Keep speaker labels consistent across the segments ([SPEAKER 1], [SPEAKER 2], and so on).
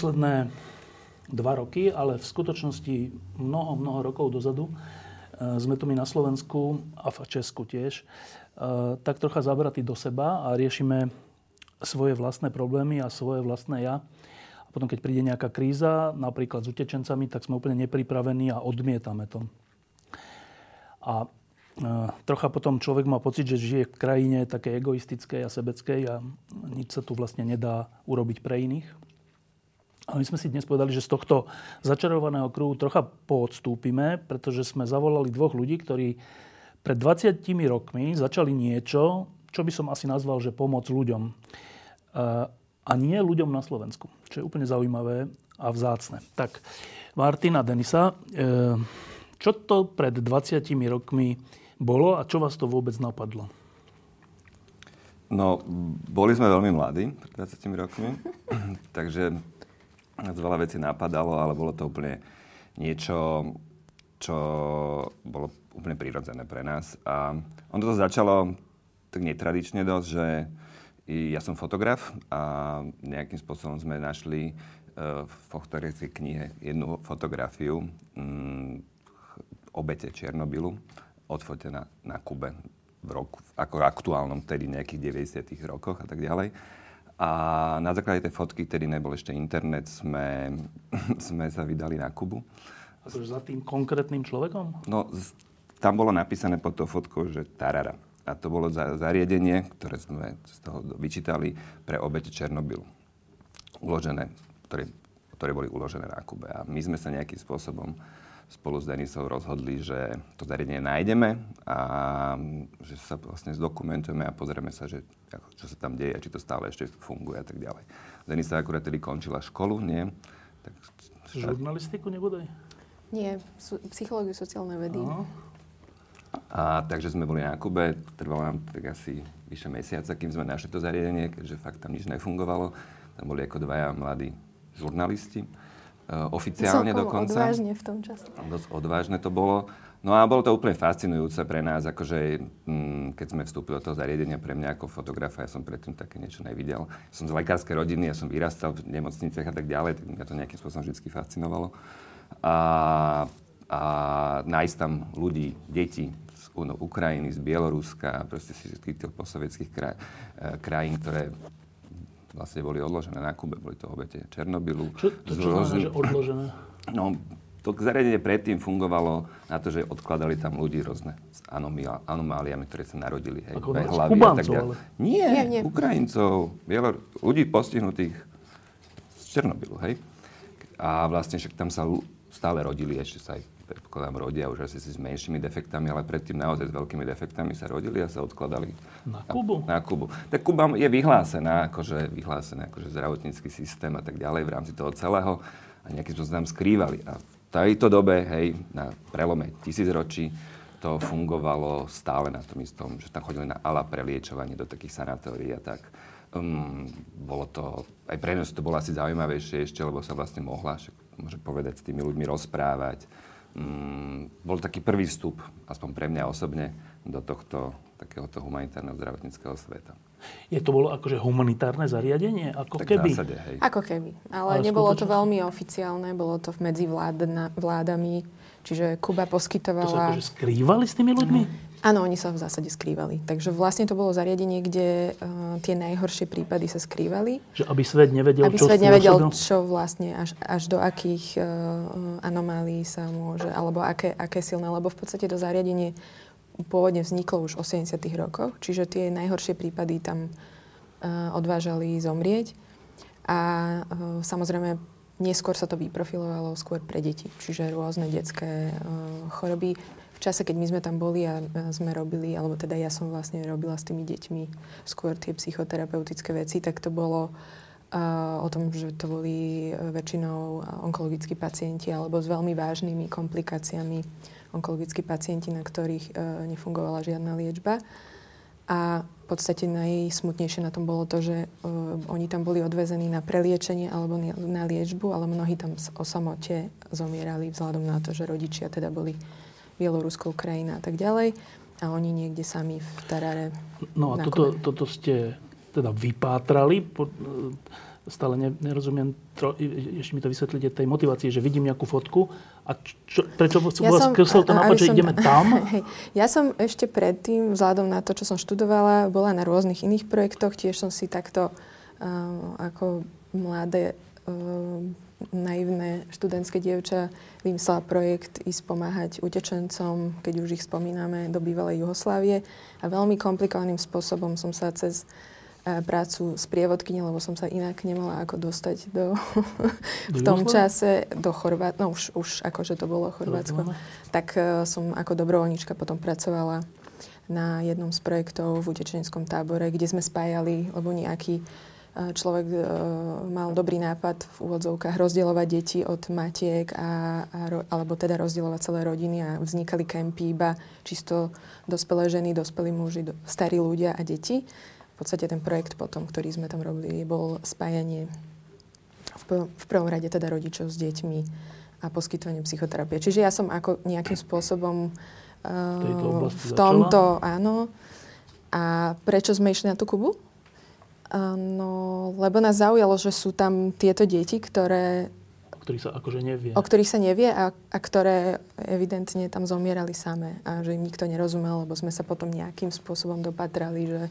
[SPEAKER 1] Posledné dva roky, ale v skutočnosti mnoho, mnoho rokov dozadu e, sme tu my na Slovensku a v Česku tiež, e, tak trocha zabratí do seba a riešime svoje vlastné problémy a svoje vlastné ja. A potom, keď príde nejaká kríza, napríklad s utečencami, tak sme úplne nepripravení a odmietame to. A e, trocha potom človek má pocit, že žije v krajine také egoistickej a sebeckej a nič sa tu vlastne nedá urobiť pre iných. A my sme si dnes povedali, že z tohto začarovaného kruhu trocha poodstúpime, pretože sme zavolali dvoch ľudí, ktorí pred 20 rokmi začali niečo, čo by som asi nazval, že pomoc ľuďom. A nie ľuďom na Slovensku, čo je úplne zaujímavé a vzácne. Tak, Martina Denisa, e, čo to pred 20 rokmi bolo a čo vás to vôbec napadlo?
[SPEAKER 2] No, boli sme veľmi mladí pred 20 rokmi, takže nás veľa vecí napadalo, ale bolo to úplne niečo, čo bolo úplne prirodzené pre nás. A ono to začalo tak netradične dosť, že ja som fotograf a nejakým spôsobom sme našli e, v fotografickej knihe jednu fotografiu mm, obete Černobylu odfotená na Kube v roku, ako aktuálnom, tedy nejakých 90. rokoch a tak ďalej. A na základe tej fotky, ktorý nebol ešte internet, sme, sme sa vydali na Kubu.
[SPEAKER 1] Akože za tým konkrétnym človekom?
[SPEAKER 2] No, tam bolo napísané pod tou fotkou, že Tarara. A to bolo za, zariadenie, ktoré sme z toho vyčítali pre obete Černobylu. Uložené, ktoré, ktoré boli uložené na Kube. A my sme sa nejakým spôsobom spolu s Denisou rozhodli, že to zariadenie nájdeme a že sa vlastne zdokumentujeme a pozrieme sa, že, čo sa tam deje, či to stále ešte funguje a tak ďalej. Denisa akurát tedy končila školu, nie?
[SPEAKER 1] Tak, Žurnalistiku nebodaj?
[SPEAKER 3] Nie, psychológiu, sociálne vedy. Aha.
[SPEAKER 2] A takže sme boli na Kube, trvalo nám tak asi vyše mesiaca, kým sme našli to zariadenie, keďže fakt tam nič nefungovalo. Tam boli ako dvaja mladí žurnalisti. Eh, oficiálne
[SPEAKER 3] Celkovo
[SPEAKER 2] dokonca.
[SPEAKER 3] odvážne v tom čase.
[SPEAKER 2] Dosť odvážne to bolo. No a bolo to úplne fascinujúce pre nás, akože mm, keď sme vstúpili do toho zariadenia pre mňa ako fotografa, ja som predtým také niečo nevidel. Som z lekárskej rodiny, ja som vyrastal v nemocniciach a tak ďalej, tak mňa to nejakým spôsobom vždy fascinovalo. A, a nájsť tam ľudí, deti z Ukrajiny, z Bieloruska, proste si týchto posovietských kraj, eh, krajín, ktoré vlastne boli odložené na Kube, boli to obete Černobylu.
[SPEAKER 1] Čo, to čo znamená, že odložené?
[SPEAKER 2] No, to zariadenie predtým fungovalo na to, že odkladali tam ľudí rôzne s anomáliami, ktoré sa narodili. Hej,
[SPEAKER 1] Ako hlavy a tak ďalej.
[SPEAKER 2] Nie, nie, nie, Ukrajincov, Bielor, ľudí postihnutých z Černobylu, hej. A vlastne však tam sa stále rodili, ešte sa aj predpokladám, rodia už asi s menšími defektami, ale predtým naozaj s veľkými defektami sa rodili a sa odkladali
[SPEAKER 1] na Kubu.
[SPEAKER 2] Na, na Kubu. Tak Kuba je vyhlásená, akože, vyhlásená akože zdravotnícky systém a tak ďalej v rámci toho celého a nejakým spôsobom tam skrývali. A v tejto dobe, hej, na prelome tisícročí, to fungovalo stále na tom istom, že tam chodili na ala preliečovanie do takých sanatórií a tak. Um, bolo to, aj pre nás to bolo asi zaujímavejšie ešte, lebo sa vlastne mohla, však môže povedať, s tými ľuďmi rozprávať, mm, bol taký prvý vstup, aspoň pre mňa osobne, do tohto takéhoto humanitárneho zdravotníckého sveta.
[SPEAKER 1] Je to bolo akože humanitárne zariadenie? Ako
[SPEAKER 2] tak
[SPEAKER 1] keby?
[SPEAKER 2] Zásade, hej.
[SPEAKER 3] Ako keby. Ale, Ale nebolo skutočne... to veľmi oficiálne, bolo to medzi vládna, vládami. Čiže Kuba poskytovala... To
[SPEAKER 1] sa akože skrývali s tými ľuďmi?
[SPEAKER 3] Áno, oni sa v zásade skrývali. Takže vlastne to bolo zariadenie, kde uh, tie najhoršie prípady sa skrývali.
[SPEAKER 1] Že aby svet nevedel,
[SPEAKER 3] aby
[SPEAKER 1] čo
[SPEAKER 3] svet nevedel, čo vlastne, až, až do akých uh, anomálií sa môže, alebo aké, aké silné. Lebo v podstate to zariadenie pôvodne vzniklo už v 80 rokoch, čiže tie najhoršie prípady tam uh, odvážali zomrieť. A uh, samozrejme neskôr sa to vyprofilovalo skôr pre deti, čiže rôzne detské uh, choroby čase, keď my sme tam boli a sme robili, alebo teda ja som vlastne robila s tými deťmi skôr tie psychoterapeutické veci, tak to bolo o tom, že to boli väčšinou onkologickí pacienti alebo s veľmi vážnymi komplikáciami onkologickí pacienti, na ktorých uh, nefungovala žiadna liečba. A v podstate najsmutnejšie na tom bolo to, že uh, oni tam boli odvezení na preliečenie alebo na liečbu, ale mnohí tam o samote zomierali vzhľadom na to, že rodičia teda boli Bieloruskou krajina a tak ďalej. A oni niekde sami v Tarare.
[SPEAKER 1] No a toto, toto ste teda vypátrali. Po, stále nerozumiem, tro, ešte mi to vysvetlíte, tej motivácie, že vidím nejakú fotku a čo, prečo ja vás kresel to napad, že ideme tam?
[SPEAKER 3] Hej, ja som ešte predtým, vzhľadom na to, čo som študovala, bola na rôznych iných projektoch, tiež som si takto um, ako mladé um, naivné študentské dievča vymyslela projekt ísť pomáhať utečencom, keď už ich spomíname, do bývalej Juhoslávie. A veľmi komplikovaným spôsobom som sa cez prácu s prievodkyne, lebo som sa inak nemala ako dostať do, v tom čase do Chorvátska, no už, už akože to bolo Chorvátsko, tak uh, som ako dobrovoľnička potom pracovala na jednom z projektov v utečenskom tábore, kde sme spájali, lebo nejaký uh, človek uh, mal dobrý nápad v úvodzovkách rozdielovať deti od matiek, a, a, alebo teda rozdielovať celé rodiny a vznikali kempy iba čisto dospelé ženy, dospelí muži, do, starí ľudia a deti podstate ten projekt potom, ktorý sme tam robili, bol spájanie v, v prvom rade teda rodičov s deťmi a poskytovanie psychoterapie. Čiže ja som ako nejakým spôsobom uh, v tomto, áno. A prečo sme išli na tú Kubu? No, lebo nás zaujalo, že sú tam tieto deti, ktoré
[SPEAKER 1] o ktorých sa akože nevie.
[SPEAKER 3] O ktorých sa nevie a, a ktoré evidentne tam zomierali samé a že im nikto nerozumel, lebo sme sa potom nejakým spôsobom dopatrali, že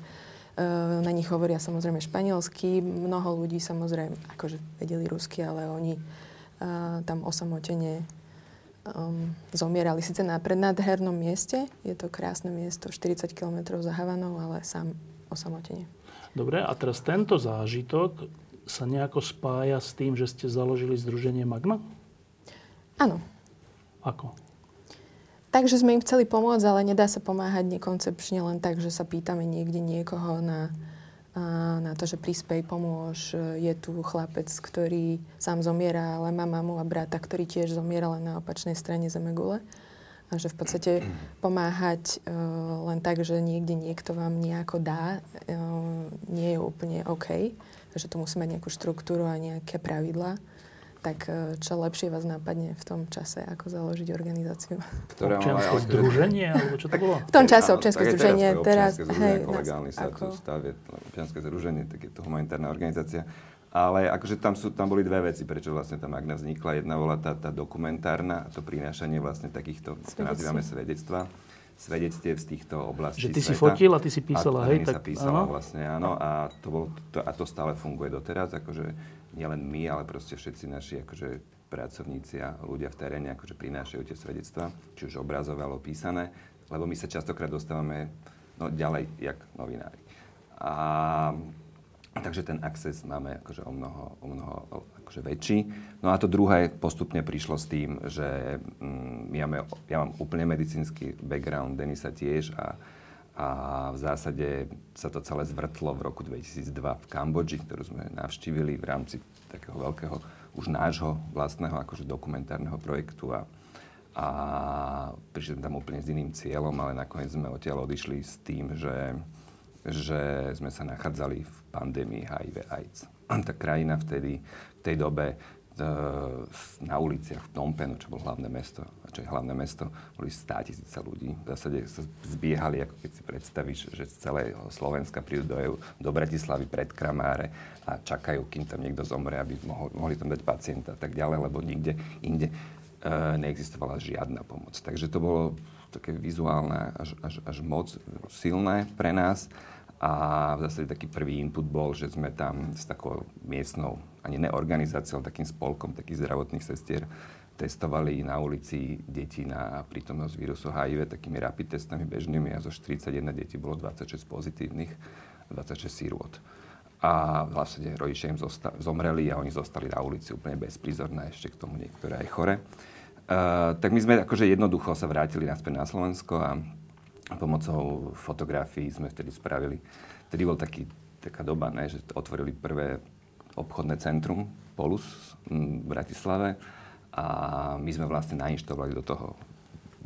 [SPEAKER 3] Eh, na nich hovoria samozrejme španielsky. Mnoho ľudí samozrejme akože vedeli rusky, ale oni uh, tam osamotene um, zomierali. Sice na prednádhernom mieste, je to krásne miesto, 40 km za Havanou, ale sám osamotene.
[SPEAKER 1] Dobre, a teraz tento zážitok sa nejako spája s tým, že ste založili Združenie Magma?
[SPEAKER 3] Áno.
[SPEAKER 1] Ako?
[SPEAKER 3] Takže sme im chceli pomôcť, ale nedá sa pomáhať nekoncepčne len tak, že sa pýtame niekde niekoho na, na to, že prispej, pomôž. Je tu chlapec, ktorý sám zomiera, ale má mamu a brata, ktorý tiež zomiera len na opačnej strane Zemegule. A že v podstate pomáhať uh, len tak, že niekde niekto vám nejako dá, uh, nie je úplne OK. Že to musí mať nejakú štruktúru a nejaké pravidlá tak e, čo lepšie vás napadne v tom čase, ako založiť organizáciu?
[SPEAKER 1] Ktoré občianske ale, združenie, alebo čo to bolo?
[SPEAKER 3] V tom čase občianske združenie.
[SPEAKER 2] Teraz, teraz hej, ako legálny sa ako... stavie občianske združenie, tak je to humanitárna organizácia. Ale akože tam, sú, tam boli dve veci, prečo vlastne tá Magna vznikla. Jedna bola tá, tá dokumentárna, to prinášanie vlastne takýchto, to nazývame svedectva svedectiev z týchto oblastí
[SPEAKER 1] Že ty sveta. si fotil a ty si písala, hej?
[SPEAKER 2] Tak, sa písala áno? vlastne, áno. A to, bolo, to, a to stále funguje doteraz. Akože nielen my, ale proste všetci naši akože pracovníci a ľudia v teréne akože prinášajú tie svedectvá, či už obrazové alebo písané, lebo my sa častokrát dostávame no, ďalej, jak novinári. A Takže ten access máme akože o mnoho, o mnoho akože väčší. No a to druhé postupne prišlo s tým, že mm, ja, máme, ja mám úplne medicínsky background, Denisa tiež a, a v zásade sa to celé zvrtlo v roku 2002 v Kambodži, ktorú sme navštívili v rámci takého veľkého už nášho vlastného akože dokumentárneho projektu a, a prišli tam úplne s iným cieľom, ale nakoniec sme odtiaľ odišli s tým, že, že sme sa nachádzali v pandémii HIV AIDS. Tá krajina vtedy, v tej dobe na uliciach v Pnompenu, čo bolo hlavné mesto, čo je hlavné mesto, boli stá tisíce ľudí. V zásade sa zbiehali, ako keď si predstavíš, že z celého Slovenska prídu do, do Bratislavy pred Kramáre a čakajú, kým tam niekto zomre, aby mohli, mohli tam dať pacienta a tak ďalej, lebo nikde inde e, neexistovala žiadna pomoc. Takže to bolo také vizuálne až, až, až moc silné pre nás. A v zásade taký prvý input bol, že sme tam s takou miestnou, ani neorganizáciou, takým spolkom takých zdravotných sestier testovali na ulici deti na prítomnosť vírusu HIV takými rapid testami bežnými a zo 41 detí bolo 26 pozitívnych, 26 sírôt. A vlastne rodičia im zosta- zomreli a oni zostali na ulici úplne bezprizorné, ešte k tomu niektoré aj chore. Uh, tak my sme akože jednoducho sa vrátili naspäť na Slovensko a pomocou fotografií sme vtedy spravili. Vtedy bol taký, taká doba, ne, že otvorili prvé obchodné centrum Polus v Bratislave a my sme vlastne nainštalovali do toho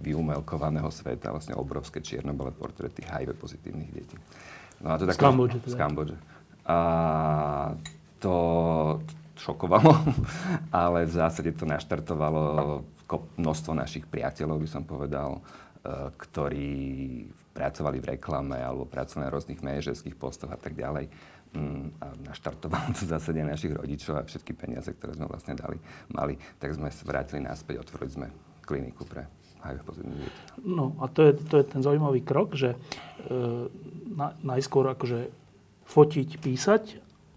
[SPEAKER 2] vyumelkovaného sveta vlastne obrovské čiernobele portréty HIV pozitívnych detí.
[SPEAKER 1] No a to z Kambodže.
[SPEAKER 2] Z Kambodže. A to šokovalo, ale v zásade to naštartovalo množstvo našich priateľov, by som povedal, ktorí pracovali v reklame alebo pracovali na rôznych manažerských postoch a tak ďalej. Mm, a naštartovalo to zásade našich rodičov a všetky peniaze, ktoré sme vlastne dali, mali, tak sme vrátili naspäť, otvorili sme kliniku pre HIV pozitívne
[SPEAKER 1] No a to je, to je ten zaujímavý krok, že e, na, najskôr akože fotiť, písať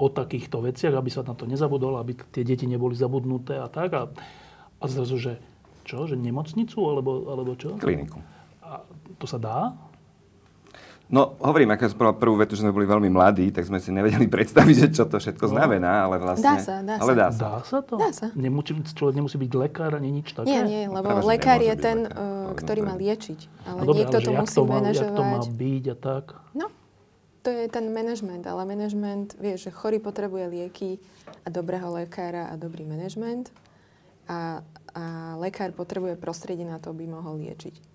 [SPEAKER 1] o takýchto veciach, aby sa na to nezabudol, aby tie deti neboli zabudnuté a tak. A, a zrazu, že čo, že nemocnicu alebo, alebo čo?
[SPEAKER 2] Kliniku.
[SPEAKER 1] To sa dá?
[SPEAKER 2] No, hovorím, ako som prvú vetu, že sme boli veľmi mladí, tak sme si nevedeli predstaviť, že čo to všetko no. znamená, ale vlastne...
[SPEAKER 3] Dá sa, dá
[SPEAKER 2] ale
[SPEAKER 3] dá
[SPEAKER 2] sa.
[SPEAKER 1] Dá sa to?
[SPEAKER 3] Dá sa.
[SPEAKER 1] Nemusí, človek nemusí byť lekár ani nič také?
[SPEAKER 3] Nie, nie, lebo
[SPEAKER 2] Práve, že
[SPEAKER 3] lekár je ten,
[SPEAKER 2] lekár,
[SPEAKER 3] uh,
[SPEAKER 2] ale
[SPEAKER 3] ktorý
[SPEAKER 2] no,
[SPEAKER 3] má liečiť. Ale
[SPEAKER 1] No dobre,
[SPEAKER 3] niekto
[SPEAKER 1] ale
[SPEAKER 3] to musí
[SPEAKER 1] to má, jak
[SPEAKER 3] manažovať.
[SPEAKER 1] to má byť a tak?
[SPEAKER 3] No, to je ten manažment, ale manažment, vieš, že chorý potrebuje lieky a dobrého lekára a dobrý manažment a, a lekár potrebuje prostredie na to, aby mohol liečiť.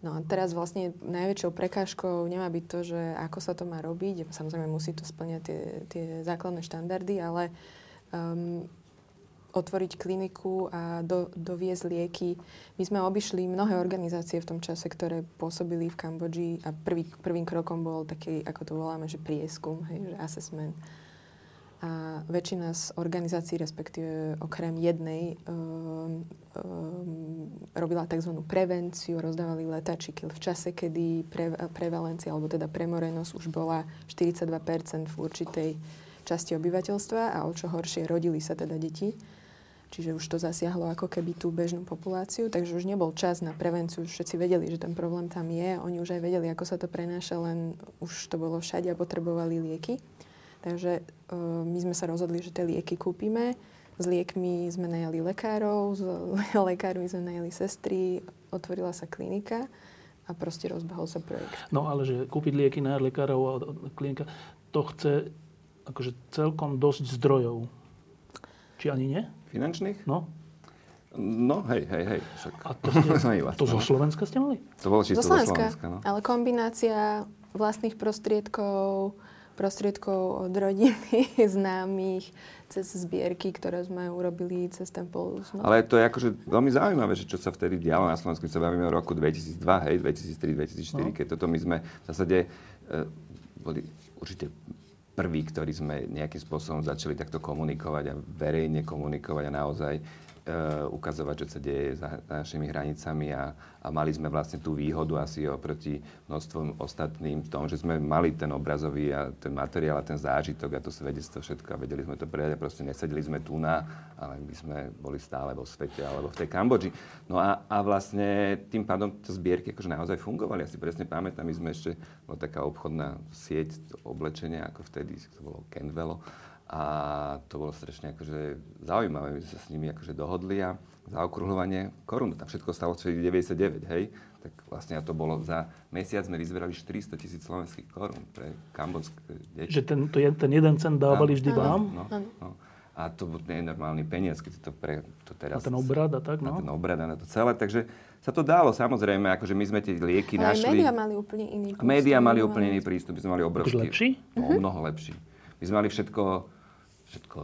[SPEAKER 3] No a teraz vlastne najväčšou prekážkou nemá byť to, že ako sa to má robiť. Samozrejme musí to splňať tie, tie základné štandardy, ale um, otvoriť kliniku a do, doviezť lieky. My sme obišli mnohé organizácie v tom čase, ktoré pôsobili v Kambodži a prvý, prvým krokom bol taký, ako to voláme, že prieskum, hej, že assessment. A väčšina z organizácií, respektíve okrem jednej, um, um, robila tzv. prevenciu, rozdávali letačiky v čase, kedy pre, prevalencia, alebo teda premorenosť už bola 42% v určitej časti obyvateľstva a o čo horšie rodili sa teda deti. Čiže už to zasiahlo ako keby tú bežnú populáciu, takže už nebol čas na prevenciu. Všetci vedeli, že ten problém tam je. Oni už aj vedeli, ako sa to prenáša, len už to bolo všade a potrebovali lieky. Takže uh, my sme sa rozhodli, že tie lieky kúpime. S liekmi sme najali lekárov, s lekármi sme najali sestry, otvorila sa klinika a proste rozbehol sa projekt.
[SPEAKER 1] No ale že kúpiť lieky na lekárov a klinika, to chce akože celkom dosť zdrojov. Či ani nie?
[SPEAKER 2] Finančných?
[SPEAKER 1] No.
[SPEAKER 2] No, hej, hej, hej. Však.
[SPEAKER 1] A to, ste,
[SPEAKER 2] vlastne,
[SPEAKER 1] to zo
[SPEAKER 2] no.
[SPEAKER 1] Slovenska ste mali?
[SPEAKER 2] To bolo čisto
[SPEAKER 3] Zo Slovenska,
[SPEAKER 2] Slovenska no.
[SPEAKER 3] ale kombinácia vlastných prostriedkov, prostriedkov od rodiny, známych, cez zbierky, ktoré sme urobili cez ten polus. No.
[SPEAKER 2] Ale to je akože veľmi zaujímavé, že čo sa vtedy dialo na Slovensku. Keď sa bavíme o roku 2002, hej, 2003, 2004, no. keď toto my sme v zásade e, boli určite prví, ktorí sme nejakým spôsobom začali takto komunikovať a verejne komunikovať a naozaj ukazovať, čo sa deje za našimi hranicami a, a mali sme vlastne tú výhodu asi oproti množstvom ostatným v tom, že sme mali ten obrazový a ten materiál a ten zážitok a to svedectvo všetko a vedeli sme to predať a proste nesedeli sme tu na, ale my sme boli stále vo svete alebo v tej Kambodži. No a, a vlastne tým pádom tie zbierky akože naozaj fungovali. Ja si presne pamätám, my sme ešte, bola taká obchodná sieť oblečenia, ako vtedy, to bolo Kenvelo, a to bolo strašne akože zaujímavé. My sme sa s nimi akože dohodli a zaokrúhľovanie korunu. Tam všetko stalo 99, hej. Tak vlastne a to bolo za mesiac sme vyzberali 400 tisíc slovenských korún pre kambodské deti.
[SPEAKER 1] Že ten, to je, ten jeden cent dávali vždy vám?
[SPEAKER 2] No, no. A to bol nenormálny peniaz, keď to, pre, to
[SPEAKER 1] Na
[SPEAKER 2] teraz...
[SPEAKER 1] ten obrad a tak,
[SPEAKER 2] Na ten
[SPEAKER 1] no?
[SPEAKER 2] obrad a na to celé. Takže sa to dalo, samozrejme, akože my sme tie lieky
[SPEAKER 3] Ale aj
[SPEAKER 2] našli.
[SPEAKER 3] médiá mali úplne iný
[SPEAKER 2] A médiá
[SPEAKER 3] prístup,
[SPEAKER 2] mali úplne iný prístup, my sme mali obrovský.
[SPEAKER 1] Lepší?
[SPEAKER 2] No, o mnoho lepší. My sme mali všetko, všetko,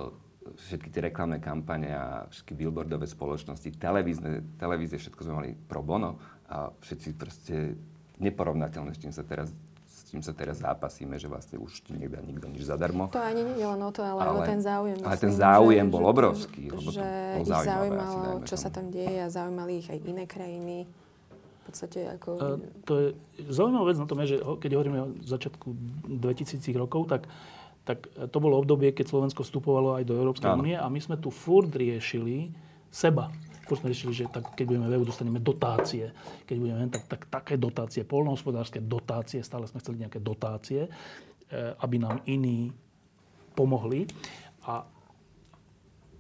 [SPEAKER 2] všetky tie reklamné kampane a všetky billboardové spoločnosti, televízne, televízie, všetko sme mali pro bono a všetci proste neporovnateľné, s čím sa teraz s čím sa teraz zápasíme, že vlastne už ti nedá nikto nič zadarmo.
[SPEAKER 3] To ani nie je len o to, ale,
[SPEAKER 2] Ale-
[SPEAKER 3] o ten záujem.
[SPEAKER 2] ale ten
[SPEAKER 3] myslím,
[SPEAKER 2] záujem
[SPEAKER 3] že,
[SPEAKER 2] bol
[SPEAKER 3] že,
[SPEAKER 2] obrovský, lebo to
[SPEAKER 3] Že ich
[SPEAKER 2] asi,
[SPEAKER 3] zaujímalo,
[SPEAKER 2] dajme
[SPEAKER 3] čo sa
[SPEAKER 2] tomu.
[SPEAKER 3] tam deje a zaujímali ich aj iné krajiny. V podstate ako...
[SPEAKER 1] A to je zaujímavá vec na tom, je, že keď hovoríme o začiatku 2000 rokov, tak, tak to bolo obdobie, keď Slovensko vstupovalo aj do Európskej únie a my sme tu furt riešili seba. Furt sme riešili, že tak, keď budeme v EU, dostaneme dotácie. Keď budeme, tak, tak také dotácie, polnohospodárske dotácie, stále sme chceli nejaké dotácie, e, aby nám iní pomohli. A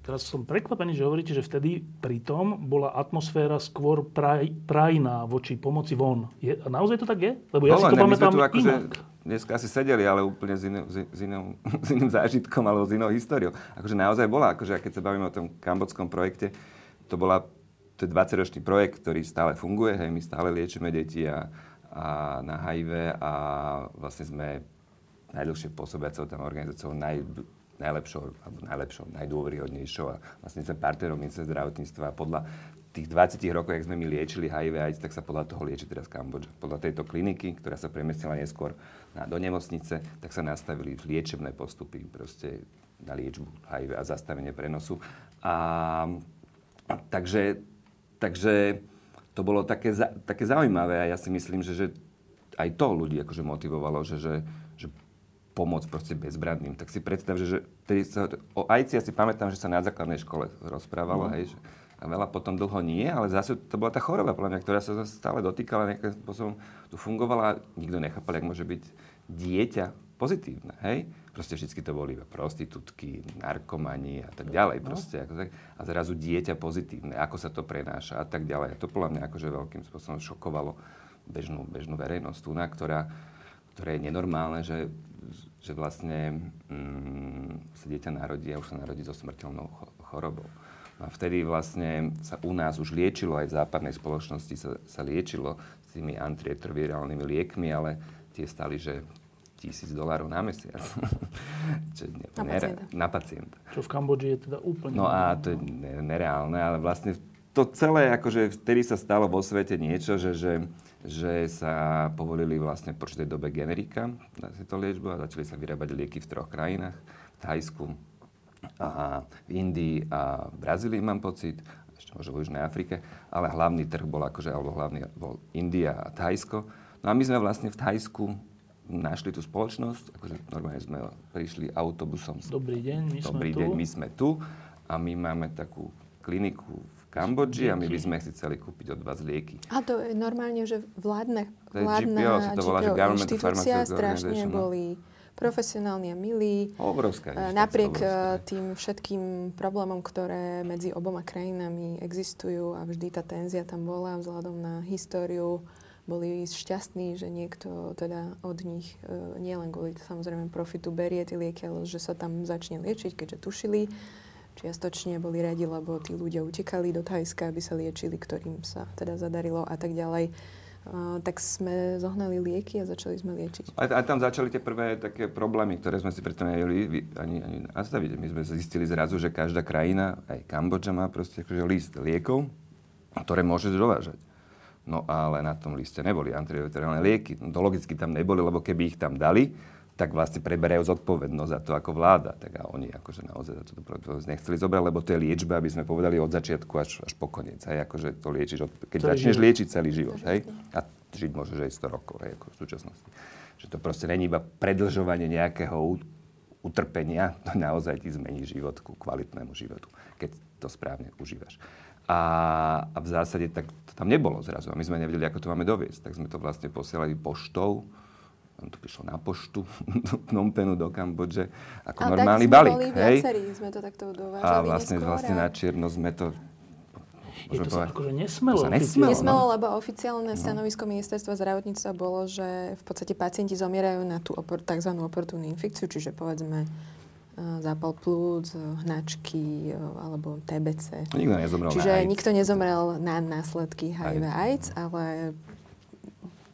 [SPEAKER 1] teraz som prekvapený, že hovoríte, že vtedy pritom bola atmosféra skôr praj, prajná voči pomoci von. Je, naozaj to tak je? Lebo ja
[SPEAKER 2] Bolo,
[SPEAKER 1] si to
[SPEAKER 2] ne,
[SPEAKER 1] pamätám
[SPEAKER 2] akože
[SPEAKER 1] inak.
[SPEAKER 2] Dneska asi sedeli, ale úplne s, inou, s, inou, s iným zážitkom alebo s inou históriou. Akože naozaj bola, akože keď sa bavíme o tom kambodskom projekte, to bola to je 20-ročný projekt, ktorý stále funguje, hej, my stále liečíme deti a, a na HIV a vlastne sme najdlhšie pôsobiacou tam organizáciou naj, najlepšou, alebo najlepšou, najdôveryhodnejšou a vlastne sme partnerom ministerstva zdravotníctva podľa tých 20 rokov, jak sme my liečili HIV AIDS, tak sa podľa toho lieči teraz Kambodža. Podľa tejto kliniky, ktorá sa premiestnila neskôr na, do nemocnice, tak sa nastavili liečebné postupy proste na liečbu HIV a zastavenie prenosu. A, a takže, takže to bolo také, za, také zaujímavé a ja si myslím, že, že aj to ľudí akože motivovalo, že, že, že pomôcť proste bezbranným. Tak si predstav, že, že sa, o AIDS ja si pamätám, že sa na základnej škole rozprávalo, mm. hej, že, a veľa potom dlho nie, ale zase to bola tá choroba, podľa mňa, ktorá sa stále dotýkala, nejakým spôsobom tu fungovala, nikto nechápal, jak môže byť dieťa pozitívne, hej? Proste vždy to boli iba prostitútky, narkomani a tak ďalej. No. Proste, ako tak, a zrazu dieťa pozitívne, ako sa to prenáša a tak ďalej. A to podľa mňa akože veľkým spôsobom šokovalo bežnú, bežnú verejnosť tu, ktorá, ktoré je nenormálne, že, že vlastne mm, sa dieťa narodí a už sa narodí so smrteľnou chorobou. A vtedy vlastne sa u nás už liečilo, aj v západnej spoločnosti sa, sa liečilo s tými antiretrovirálnymi liekmi, ale tie stali, že tisíc dolárov na mesiac.
[SPEAKER 3] Čo ne, na, nere, pacienta.
[SPEAKER 2] na pacienta.
[SPEAKER 1] Čo v Kambodži je teda úplne...
[SPEAKER 2] No a to je nereálne, ale vlastne to celé, akože vtedy sa stalo vo svete niečo, že, že, že sa povolili vlastne v počtej dobe generika na tieto liečbu a začali sa vyrábať lieky v troch krajinách. V Thajsku, a v Indii a v Brazílii mám pocit, ešte možno v Južnej Afrike, ale hlavný trh bol akože, alebo hlavný bol India a Thajsko. No a my sme vlastne v Thajsku našli tú spoločnosť, akože normálne sme prišli autobusom.
[SPEAKER 1] Dobrý deň, my
[SPEAKER 2] Dobrý
[SPEAKER 1] sme
[SPEAKER 2] deň,
[SPEAKER 1] tu.
[SPEAKER 2] my sme tu a my máme takú kliniku v Kambodži a my by sme chceli kúpiť od vás lieky.
[SPEAKER 3] A to je normálne, že vládne,
[SPEAKER 2] To je
[SPEAKER 3] vládna
[SPEAKER 2] GPO, sa to volá, že Government Pharmaceutical
[SPEAKER 3] strašne
[SPEAKER 2] Organization, no.
[SPEAKER 3] boli profesionálni a milí.
[SPEAKER 2] Obrovská
[SPEAKER 3] E,
[SPEAKER 2] inštancia,
[SPEAKER 3] Napriek
[SPEAKER 2] obrovská.
[SPEAKER 3] tým všetkým problémom, ktoré medzi oboma krajinami existujú a vždy tá tenzia tam bola vzhľadom na históriu, boli šťastní, že niekto teda od nich e, nielen kvôli samozrejme profitu berie tie lieky, ale že sa tam začne liečiť, keďže tušili. Čiastočne boli radi, lebo tí ľudia utekali do Thajska, aby sa liečili, ktorým sa teda zadarilo a tak ďalej. Tak sme zohnali lieky a začali sme liečiť.
[SPEAKER 2] A, a tam začali tie prvé také problémy, ktoré sme si preto nevedeli ani, ani nastaviť. My sme zistili zrazu, že každá krajina, aj Kambodža má proste akože list liekov, ktoré môže dovážať. No ale na tom liste neboli antiretrovirálne lieky. No, to logicky tam neboli, lebo keby ich tam dali, tak vlastne preberajú zodpovednosť za to ako vláda. Tak a oni akože naozaj za to nechceli zobrať, lebo to je liečba, aby sme povedali od začiatku až, až po koniec. Hej, akože to liečiš, od, keď
[SPEAKER 1] Celý
[SPEAKER 2] začneš
[SPEAKER 1] život.
[SPEAKER 2] liečiť celý život. Hej, a žiť môžeš aj 100 rokov, hej, ako v súčasnosti. Že to proste není iba predlžovanie nejakého utrpenia, to naozaj ti zmení život ku kvalitnému životu, keď to správne užívaš. A, a v zásade tak to tam nebolo zrazu. A my sme nevedeli, ako to máme doviesť. Tak sme to vlastne posielali poštou. On to prišlo na poštu do Phnom Penhu, do Kambodže, ako
[SPEAKER 3] Ale
[SPEAKER 2] normálny balík.
[SPEAKER 3] boli
[SPEAKER 2] hej?
[SPEAKER 3] viacerí, sme to takto dovážali
[SPEAKER 2] A vlastne,
[SPEAKER 3] neskôr.
[SPEAKER 2] vlastne
[SPEAKER 3] a-
[SPEAKER 2] na čierno sme to...
[SPEAKER 1] Je to sa akože nesmelo.
[SPEAKER 2] To sa nesmelo.
[SPEAKER 3] Nesmelo,
[SPEAKER 2] no.
[SPEAKER 3] lebo oficiálne stanovisko ministerstva zdravotníctva bolo, že v podstate pacienti zomierajú na tú opor- tzv. oportúnnu infekciu, čiže povedzme e, zápal plúc, e, hnačky e, alebo TBC.
[SPEAKER 2] Nikto nezomrel
[SPEAKER 3] Čiže
[SPEAKER 2] na AIDS.
[SPEAKER 3] nikto nezomrel na následky HIV AIDS, ale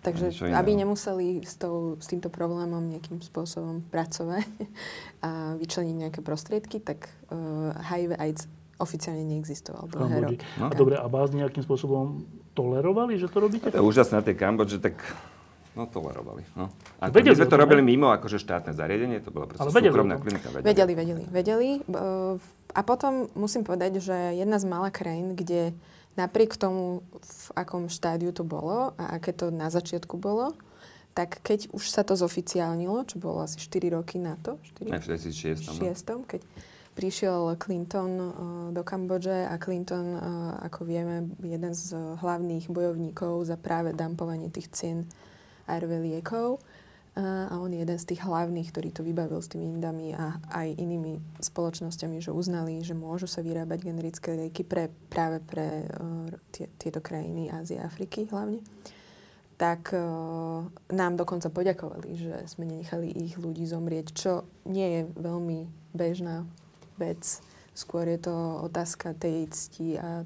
[SPEAKER 3] takže aby nemuseli s, tou, s týmto problémom nejakým spôsobom pracovať a vyčleniť nejaké prostriedky, tak uh, HIV AIDS oficiálne neexistoval
[SPEAKER 1] v
[SPEAKER 3] dlhé
[SPEAKER 1] Kambodži.
[SPEAKER 3] roky.
[SPEAKER 2] No.
[SPEAKER 1] A dobre, a vás nejakým spôsobom tolerovali, že to robíte?
[SPEAKER 2] To je úžasné na tej Kambodži, tak no tolerovali. No. A to,
[SPEAKER 1] Vedeli
[SPEAKER 2] my sme to robili mimo akože štátne zariadenie, to bola proste
[SPEAKER 1] vedeli
[SPEAKER 2] súkromná klinika.
[SPEAKER 3] Vedeli, vedeli, vedeli. B- A potom musím povedať, že jedna z malých krajín, kde napriek tomu, v akom štádiu to bolo a aké to na začiatku bolo, tak keď už sa to zoficiálnilo, čo bolo asi 4 roky na to, 4
[SPEAKER 2] Ne, v 2006. no.
[SPEAKER 3] keď prišiel Clinton uh, do Kambodže a Clinton, uh, ako vieme, jeden z hlavných bojovníkov za práve dumpovanie tých cien ARV liekov. A on je jeden z tých hlavných, ktorý to vybavil s tými Indami a aj inými spoločnosťami, že uznali, že môžu sa vyrábať generické lieky pre, práve pre uh, tie, tieto krajiny Ázie a Afriky hlavne. Tak uh, nám dokonca poďakovali, že sme nenechali ich ľudí zomrieť, čo nie je veľmi bežná vec. Skôr je to otázka tej cti a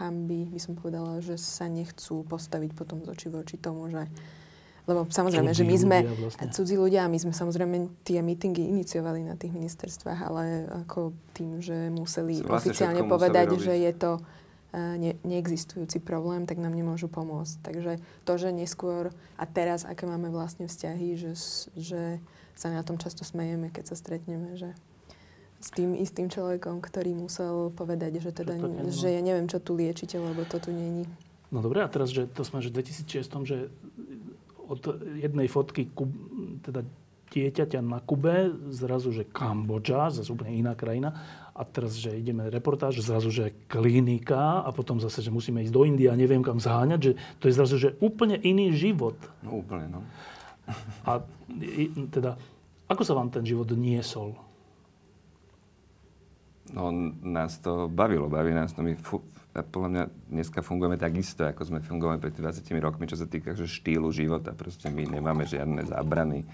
[SPEAKER 3] hamby, by som povedala, že sa nechcú postaviť potom z oči voči tomu, že lebo samozrejme, cudzí že my sme vlastne. cudzí ľudia a my sme samozrejme tie mítingy iniciovali na tých ministerstvách, ale ako tým, že museli vlastne oficiálne povedať, museli že je to uh, ne, neexistujúci problém, tak nám nemôžu pomôcť. Takže to, že neskôr a teraz, aké máme vlastne vzťahy, že, že sa na tom často smejeme, keď sa stretneme, že s tým istým človekom, ktorý musel povedať, že, teda, že ja neviem, čo tu liečite, lebo to tu není.
[SPEAKER 1] No dobre, a teraz, že to sme, že 2006, že od jednej fotky teda dieťaťa na Kube, zrazu, že Kambodža, zase úplne iná krajina. A teraz, že ideme reportáž, zrazu, že klinika a potom zase, že musíme ísť do Indie a neviem kam zháňať, že to je zrazu, že úplne iný život.
[SPEAKER 2] No úplne, no.
[SPEAKER 1] A teda, ako sa vám ten život niesol?
[SPEAKER 2] No, nás to bavilo, baví nás to. My podľa mňa dneska fungujeme tak isto, ako sme fungovali pred 20 rokmi, čo sa týka že štýlu života. Proste my nemáme žiadne zábrany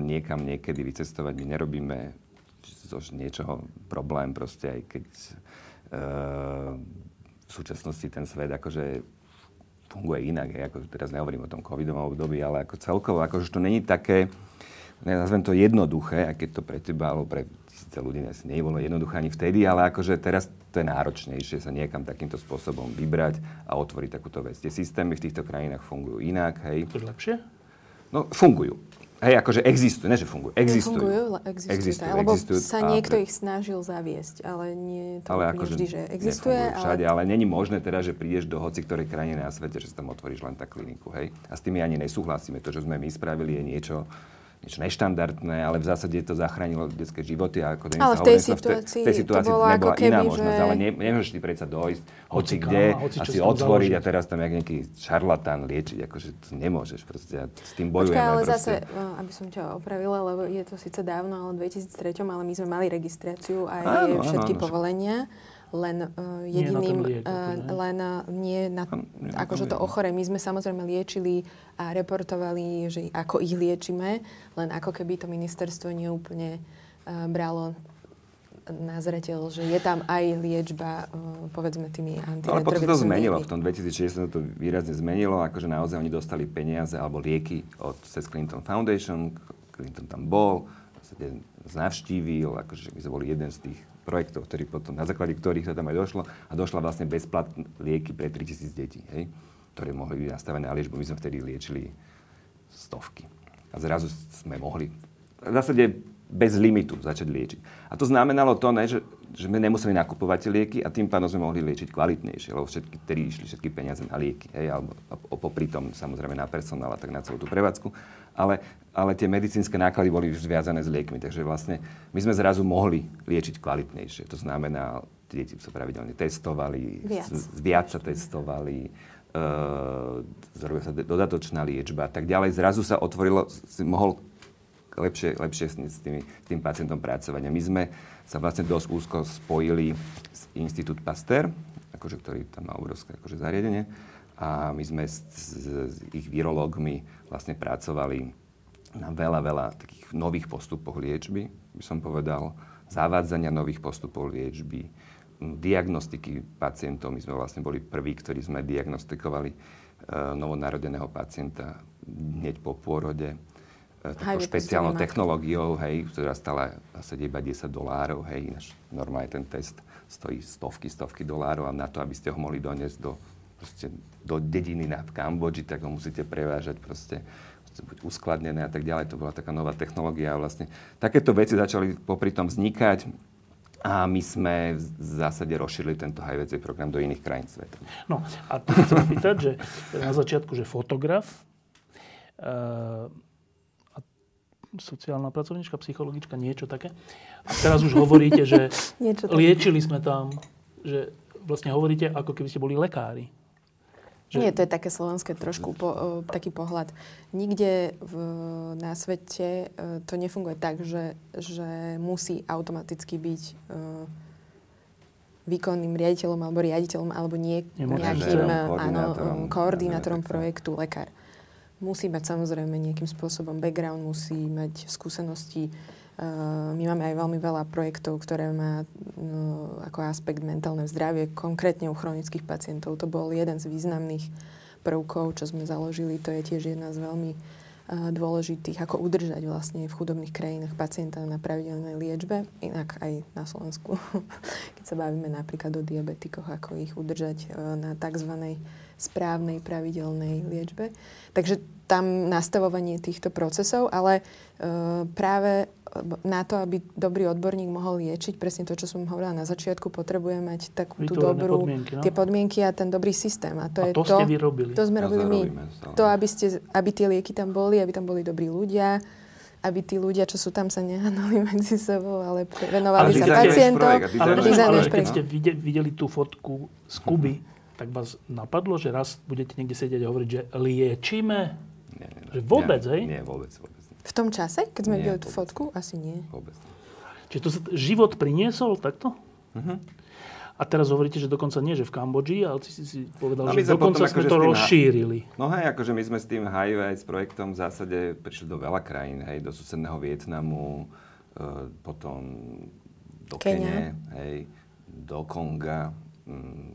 [SPEAKER 2] niekam niekedy vycestovať. My nerobíme zo niečoho problém proste, aj keď uh, v súčasnosti ten svet akože funguje inak. Aj, ako teraz nehovorím o tom covidovom období, ale ako celkovo, akože to není také, nazvem to jednoduché, aj keď to pre teba alebo pre tisíce ľudí asi nebolo jednoduché ani vtedy, ale akože teraz to je náročnejšie sa niekam takýmto spôsobom vybrať a otvoriť takúto vec. Tie systémy v týchto krajinách fungujú inak, hej.
[SPEAKER 1] To je lepšie?
[SPEAKER 2] No, fungujú. Hej, akože existujú, ne že fungujú, existujú.
[SPEAKER 3] Fungujú, existujú, existujú, tak, lebo existujú, sa niekto pre... ich snažil zaviesť, ale nie to ale akože vždy, že existuje.
[SPEAKER 2] všade, ale... ale není možné teda, že prídeš do hoci ktorej krajiny na svete, že si tam otvoríš len tak kliniku, hej. A s tým ani nesúhlasíme. To, čo sme my spravili, je niečo, niečo neštandardné, ale v zásade to zachránilo detské životy. A ako
[SPEAKER 3] ale v tej situácii, v tej situácii to,
[SPEAKER 2] to nebola keby,
[SPEAKER 3] iná
[SPEAKER 2] možnosť, že... ale ne, nemôžeš ty predsa dojsť hoci kde a si otvoriť založiť. a teraz tam jak nejaký šarlatán liečiť. Akože to nemôžeš proste. Ja s tým bojujeme.
[SPEAKER 3] Počkaj, ale
[SPEAKER 2] proste.
[SPEAKER 3] zase, no, aby som ťa opravila, lebo je to síce dávno, ale v 2003, ale my sme mali registráciu a áno, všetky áno, povolenia len uh, jediným, nie liek, uh, len uh, nie na, nie akože to ochore. My sme samozrejme liečili a reportovali, že ako ich liečime, len ako keby to ministerstvo neúplne uh, bralo na zreteľ, že je tam aj liečba, povedzme, tými
[SPEAKER 2] antiretrovirusmi. Ale potom to zmenilo. V tom 2006 to výrazne zmenilo. Akože naozaj oni dostali peniaze alebo lieky od Seth Clinton Foundation. Clinton tam bol, navštívil, akože my sme boli jeden z tých projektov, ktorý potom, na základe ktorých sa tam aj došlo a došla vlastne bezplatné lieky pre 3000 detí, hej, ktoré mohli byť nastavené na liečbu. My sme vtedy liečili stovky. A zrazu sme mohli v zásade bez limitu začať liečiť. A to znamenalo to, ne, že, že sme nemuseli nakupovať lieky a tým pádom sme mohli liečiť kvalitnejšie, lebo všetky, tedy išli všetky peniaze na lieky, hej, alebo popri tom samozrejme na personál a tak na celú tú prevádzku. Ale, ale tie medicínske náklady boli už zviazané s liekmi, takže vlastne my sme zrazu mohli liečiť kvalitnejšie. To znamená, deti sa pravidelne testovali, viac, z, viac sa testovali, uh, zrobila sa dodatočná liečba a tak ďalej. Zrazu sa otvorilo, si mohol lepšie, lepšie s, tými, s tým pacientom pracovať. A my sme sa vlastne dosť úzko spojili s Institút Pasteur, akože, ktorý tam má obrovské akože, zariadenie. A my sme s, s, s ich virológmi vlastne pracovali na veľa, veľa takých nových postupoch liečby, by som povedal, zavádzania nových postupov liečby, diagnostiky pacientov. My sme vlastne boli prví, ktorí sme diagnostikovali e, novonarodeného pacienta hneď po pôrode takou špeciálnou technológiou, hej, ktorá stala asi iba 10 dolárov, hej, ináč normálne ten test stojí stovky, stovky dolárov a na to, aby ste ho mohli doniesť do, proste, do dediny na v Kambodži, tak ho musíte prevážať proste buď uskladnené a tak ďalej. To bola taká nová technológia vlastne takéto veci začali popri tom vznikať a my sme v zásade rozšírili tento HIVC program do iných krajín sveta.
[SPEAKER 1] No a tu chcem pýtať, že na začiatku, že fotograf, uh, sociálna pracovníčka, psychologička, niečo také. A teraz už hovoríte, že liečili sme tam, že vlastne hovoríte, ako keby ste boli lekári.
[SPEAKER 3] Že... Nie, to je také slovenské trošku po, uh, taký pohľad. Nikde v, na svete uh, to nefunguje tak, že, že musí automaticky byť uh, výkonným riaditeľom alebo riaditeľom alebo nie, nejakým áno, koordinátorom projektu lekár. Musí mať samozrejme nejakým spôsobom background, musí mať skúsenosti. My máme aj veľmi veľa projektov, ktoré má no, ako aspekt mentálne zdravie, konkrétne u chronických pacientov. To bol jeden z významných prvkov, čo sme založili. To je tiež jedna z veľmi dôležitých, ako udržať vlastne v chudobných krajinách pacienta na pravidelnej liečbe, inak aj na Slovensku, keď sa bavíme napríklad o diabetikoch, ako ich udržať e, na tzv. Správnej pravidelnej liečbe. Takže tam nastavovanie týchto procesov, ale e, práve na to, aby dobrý odborník mohol liečiť, presne to, čo som hovorila na začiatku, potrebuje mať takú tú dobrú, podmienky, no? tie podmienky a ten dobrý systém. A to,
[SPEAKER 1] a
[SPEAKER 3] je
[SPEAKER 1] to,
[SPEAKER 3] to,
[SPEAKER 1] ste vy robili.
[SPEAKER 3] to sme robili my. To, aby, ste, aby tie lieky tam boli, aby tam boli dobrí ľudia, aby tí ľudia, čo sú tam, sa nehanali medzi sebou, ale venovali ale sa pacientom.
[SPEAKER 1] Ale, ale, ale keď ste videli, videli tú fotku z Kuby, tak vás napadlo, že raz budete niekde sedieť a hovoriť, že liečíme? Nie, nie, že vôbec,
[SPEAKER 2] nie,
[SPEAKER 1] hej?
[SPEAKER 2] Nie, vôbec, vôbec.
[SPEAKER 3] V tom čase, keď sme videli tú fotku? Asi nie.
[SPEAKER 2] Vôbec.
[SPEAKER 1] Čiže to sa život priniesol takto? Uh-huh. A teraz hovoríte, že dokonca nie, že v Kambodži, ale si si povedal, no, že dokonca sme akože to rozšírili.
[SPEAKER 2] No hej, akože my sme s tým HIV s projektom v zásade prišli do veľa krajín, hej, do susedného Vietnamu, e, potom do Kene, hej, do Konga,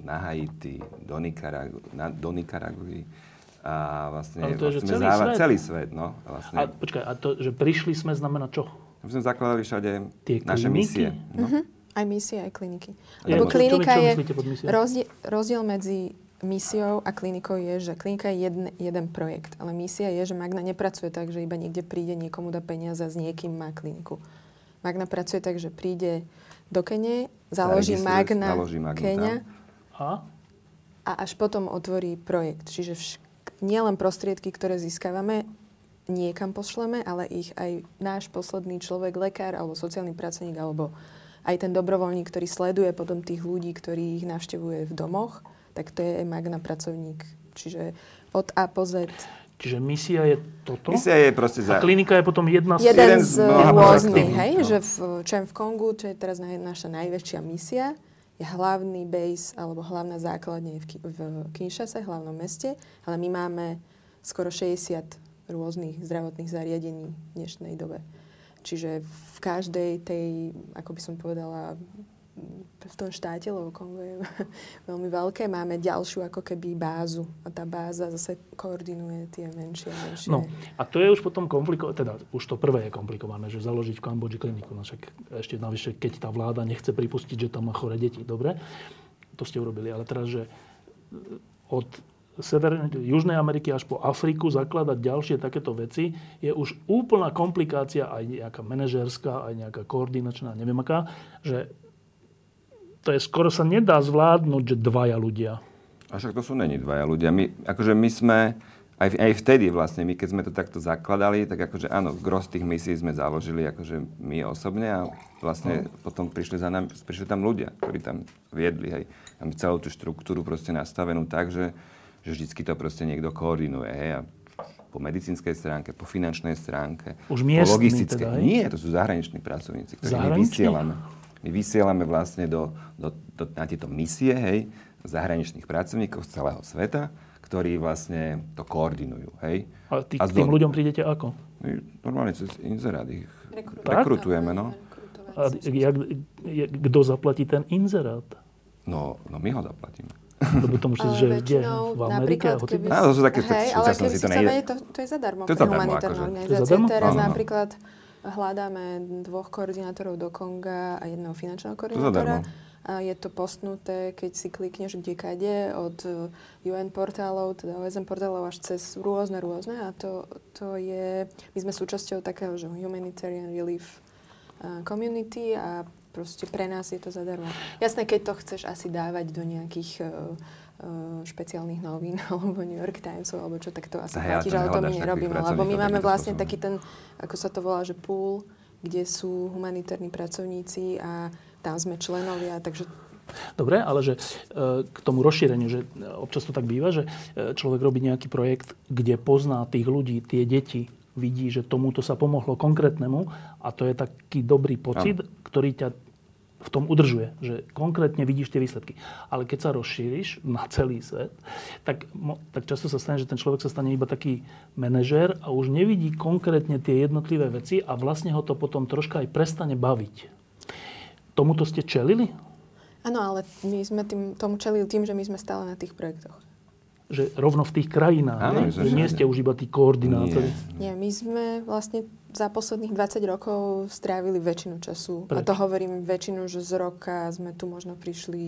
[SPEAKER 2] na Haiti, do, Nikaragu, na, do Nikaraguji a vlastne,
[SPEAKER 1] Ale to je,
[SPEAKER 2] vlastne
[SPEAKER 1] celý
[SPEAKER 2] záva,
[SPEAKER 1] svet.
[SPEAKER 2] celý svet. No, vlastne.
[SPEAKER 1] A počkaj, a to, že prišli sme, znamená čo?
[SPEAKER 2] My sme zakladali všade
[SPEAKER 1] Tie
[SPEAKER 2] naše
[SPEAKER 1] kliniky?
[SPEAKER 2] misie. No.
[SPEAKER 3] Uh-huh. Aj misie, aj kliniky.
[SPEAKER 1] Ja,
[SPEAKER 3] Lebo klinika
[SPEAKER 1] čo, čo
[SPEAKER 3] je... Rozdiel, rozdiel medzi misiou a klinikou je, že klinika je jeden, jeden projekt, ale misia je, že Magna nepracuje tak, že iba niekde príde, niekomu dá peniaze a s niekým má kliniku. Magna pracuje tak, že príde do Kene, založí Magna,
[SPEAKER 2] založí Magnu
[SPEAKER 3] Kenia
[SPEAKER 1] A?
[SPEAKER 3] a až potom otvorí projekt. Čiže vš- nielen prostriedky, ktoré získavame, niekam pošleme, ale ich aj náš posledný človek, lekár alebo sociálny pracovník alebo aj ten dobrovoľník, ktorý sleduje potom tých ľudí, ktorí ich navštevuje v domoch, tak to je Magna pracovník. Čiže od A po Z.
[SPEAKER 1] Čiže misia je toto?
[SPEAKER 2] Misia je proste
[SPEAKER 1] A
[SPEAKER 2] za...
[SPEAKER 1] klinika je potom jedna z...
[SPEAKER 3] Jeden z
[SPEAKER 2] z
[SPEAKER 3] rôznych, hej,
[SPEAKER 2] No.
[SPEAKER 3] že v, čo je v Kongu, čo je teraz naj, naša najväčšia misia, je hlavný base alebo hlavná základne v, Ki- v Kinshase, hlavnom meste, ale my máme skoro 60 rôznych zdravotných zariadení v dnešnej dobe. Čiže v každej tej, ako by som povedala, v tom štáte, lebo Kongo je veľmi veľké, máme ďalšiu ako keby bázu. A tá báza zase koordinuje tie menšie a menšie.
[SPEAKER 1] No, a to je už potom komplikované, teda už to prvé je komplikované, že založiť v Kambodži kliniku. No však ešte navyše, keď tá vláda nechce pripustiť, že tam má chore deti, dobre, to ste urobili. Ale teraz, že od Severnej, Južnej Ameriky až po Afriku zakladať ďalšie takéto veci je už úplná komplikácia, aj nejaká manažerská, aj nejaká koordinačná, neviem aká, že to je skoro sa nedá zvládnuť, že dvaja ľudia.
[SPEAKER 2] A však to sú není dvaja ľudia. My, akože my sme, aj, aj vtedy vlastne, my keď sme to takto zakladali, tak akože áno, gros tých misií sme založili akože my osobne a vlastne potom prišli, za nami, prišli tam ľudia, ktorí tam viedli, hej. Máme celú tú štruktúru proste nastavenú tak, že, že vždycky to proste niekto koordinuje, hej. A po medicínskej stránke, po finančnej stránke,
[SPEAKER 1] Už
[SPEAKER 2] po logistickej.
[SPEAKER 1] teda, hej?
[SPEAKER 2] Nie, to sú zahraniční pracovníci, ktorí my vysielame. My vysielame vlastne do, do, do, na tieto misie, hej, zahraničných pracovníkov z celého sveta, ktorí vlastne to koordinujú, hej.
[SPEAKER 1] A tý,
[SPEAKER 2] A
[SPEAKER 1] k tým
[SPEAKER 2] do-
[SPEAKER 1] ľuďom prídete ako?
[SPEAKER 2] My normálne cez inzerát ich
[SPEAKER 1] Tak?
[SPEAKER 2] rekrutujeme, no.
[SPEAKER 1] A jak, jak, kto zaplatí ten inzerát?
[SPEAKER 2] No, no my ho zaplatíme.
[SPEAKER 1] Lebo to
[SPEAKER 3] Ale
[SPEAKER 1] že kde? V Amerike?
[SPEAKER 3] keby...
[SPEAKER 2] Áno, to sú také-
[SPEAKER 3] Hej,
[SPEAKER 2] v
[SPEAKER 3] ale keby si
[SPEAKER 2] to nejde.
[SPEAKER 3] je to, to je zadarmo
[SPEAKER 2] To je zadarmo, akože.
[SPEAKER 1] To je
[SPEAKER 3] organizácie.
[SPEAKER 1] zadarmo?
[SPEAKER 3] Teraz
[SPEAKER 2] Áno, no.
[SPEAKER 3] napríklad hľadáme dvoch koordinátorov do Konga a jedného finančného koordinátora. A je to postnuté, keď si klikneš kde kade, od UN portálov, teda OSM portálov až cez rôzne, rôzne. A to, to je, my sme súčasťou takého, že Humanitarian Relief Community a proste pre nás je to zadarmo. Jasné, keď to chceš asi dávať do nejakých eh, špeciálnych novín alebo New York Times alebo čo, tak to asi
[SPEAKER 2] Hej, ale
[SPEAKER 3] platíš,
[SPEAKER 2] to
[SPEAKER 3] ale to my nerobíme, lebo my máme vlastne
[SPEAKER 2] spôsobom.
[SPEAKER 3] taký ten, ako sa to volá, že pool, kde sú humanitárni pracovníci a tam sme členovia, takže
[SPEAKER 1] Dobre, ale že e, k tomu rozšíreniu, že občas to tak býva, že e, človek robí nejaký projekt, kde pozná tých ľudí, tie deti, vidí, že tomuto sa pomohlo konkrétnemu a to je taký dobrý pocit, ano. ktorý ťa v tom udržuje, že konkrétne vidíš tie výsledky. Ale keď sa rozšíriš na celý svet, tak, tak často sa stane, že ten človek sa stane iba taký manažér a už nevidí konkrétne tie jednotlivé veci a vlastne ho to potom troška aj prestane baviť. Tomuto ste čelili?
[SPEAKER 3] Áno, ale my sme tým, tomu čelili tým, že my sme stále na tých projektoch
[SPEAKER 1] že rovno v tých krajinách, Áno, že, že nie ste už iba tí koordinátori.
[SPEAKER 3] Nie. nie, my sme vlastne za posledných 20 rokov strávili väčšinu času. Preč? A to hovorím väčšinu, že z roka sme tu možno prišli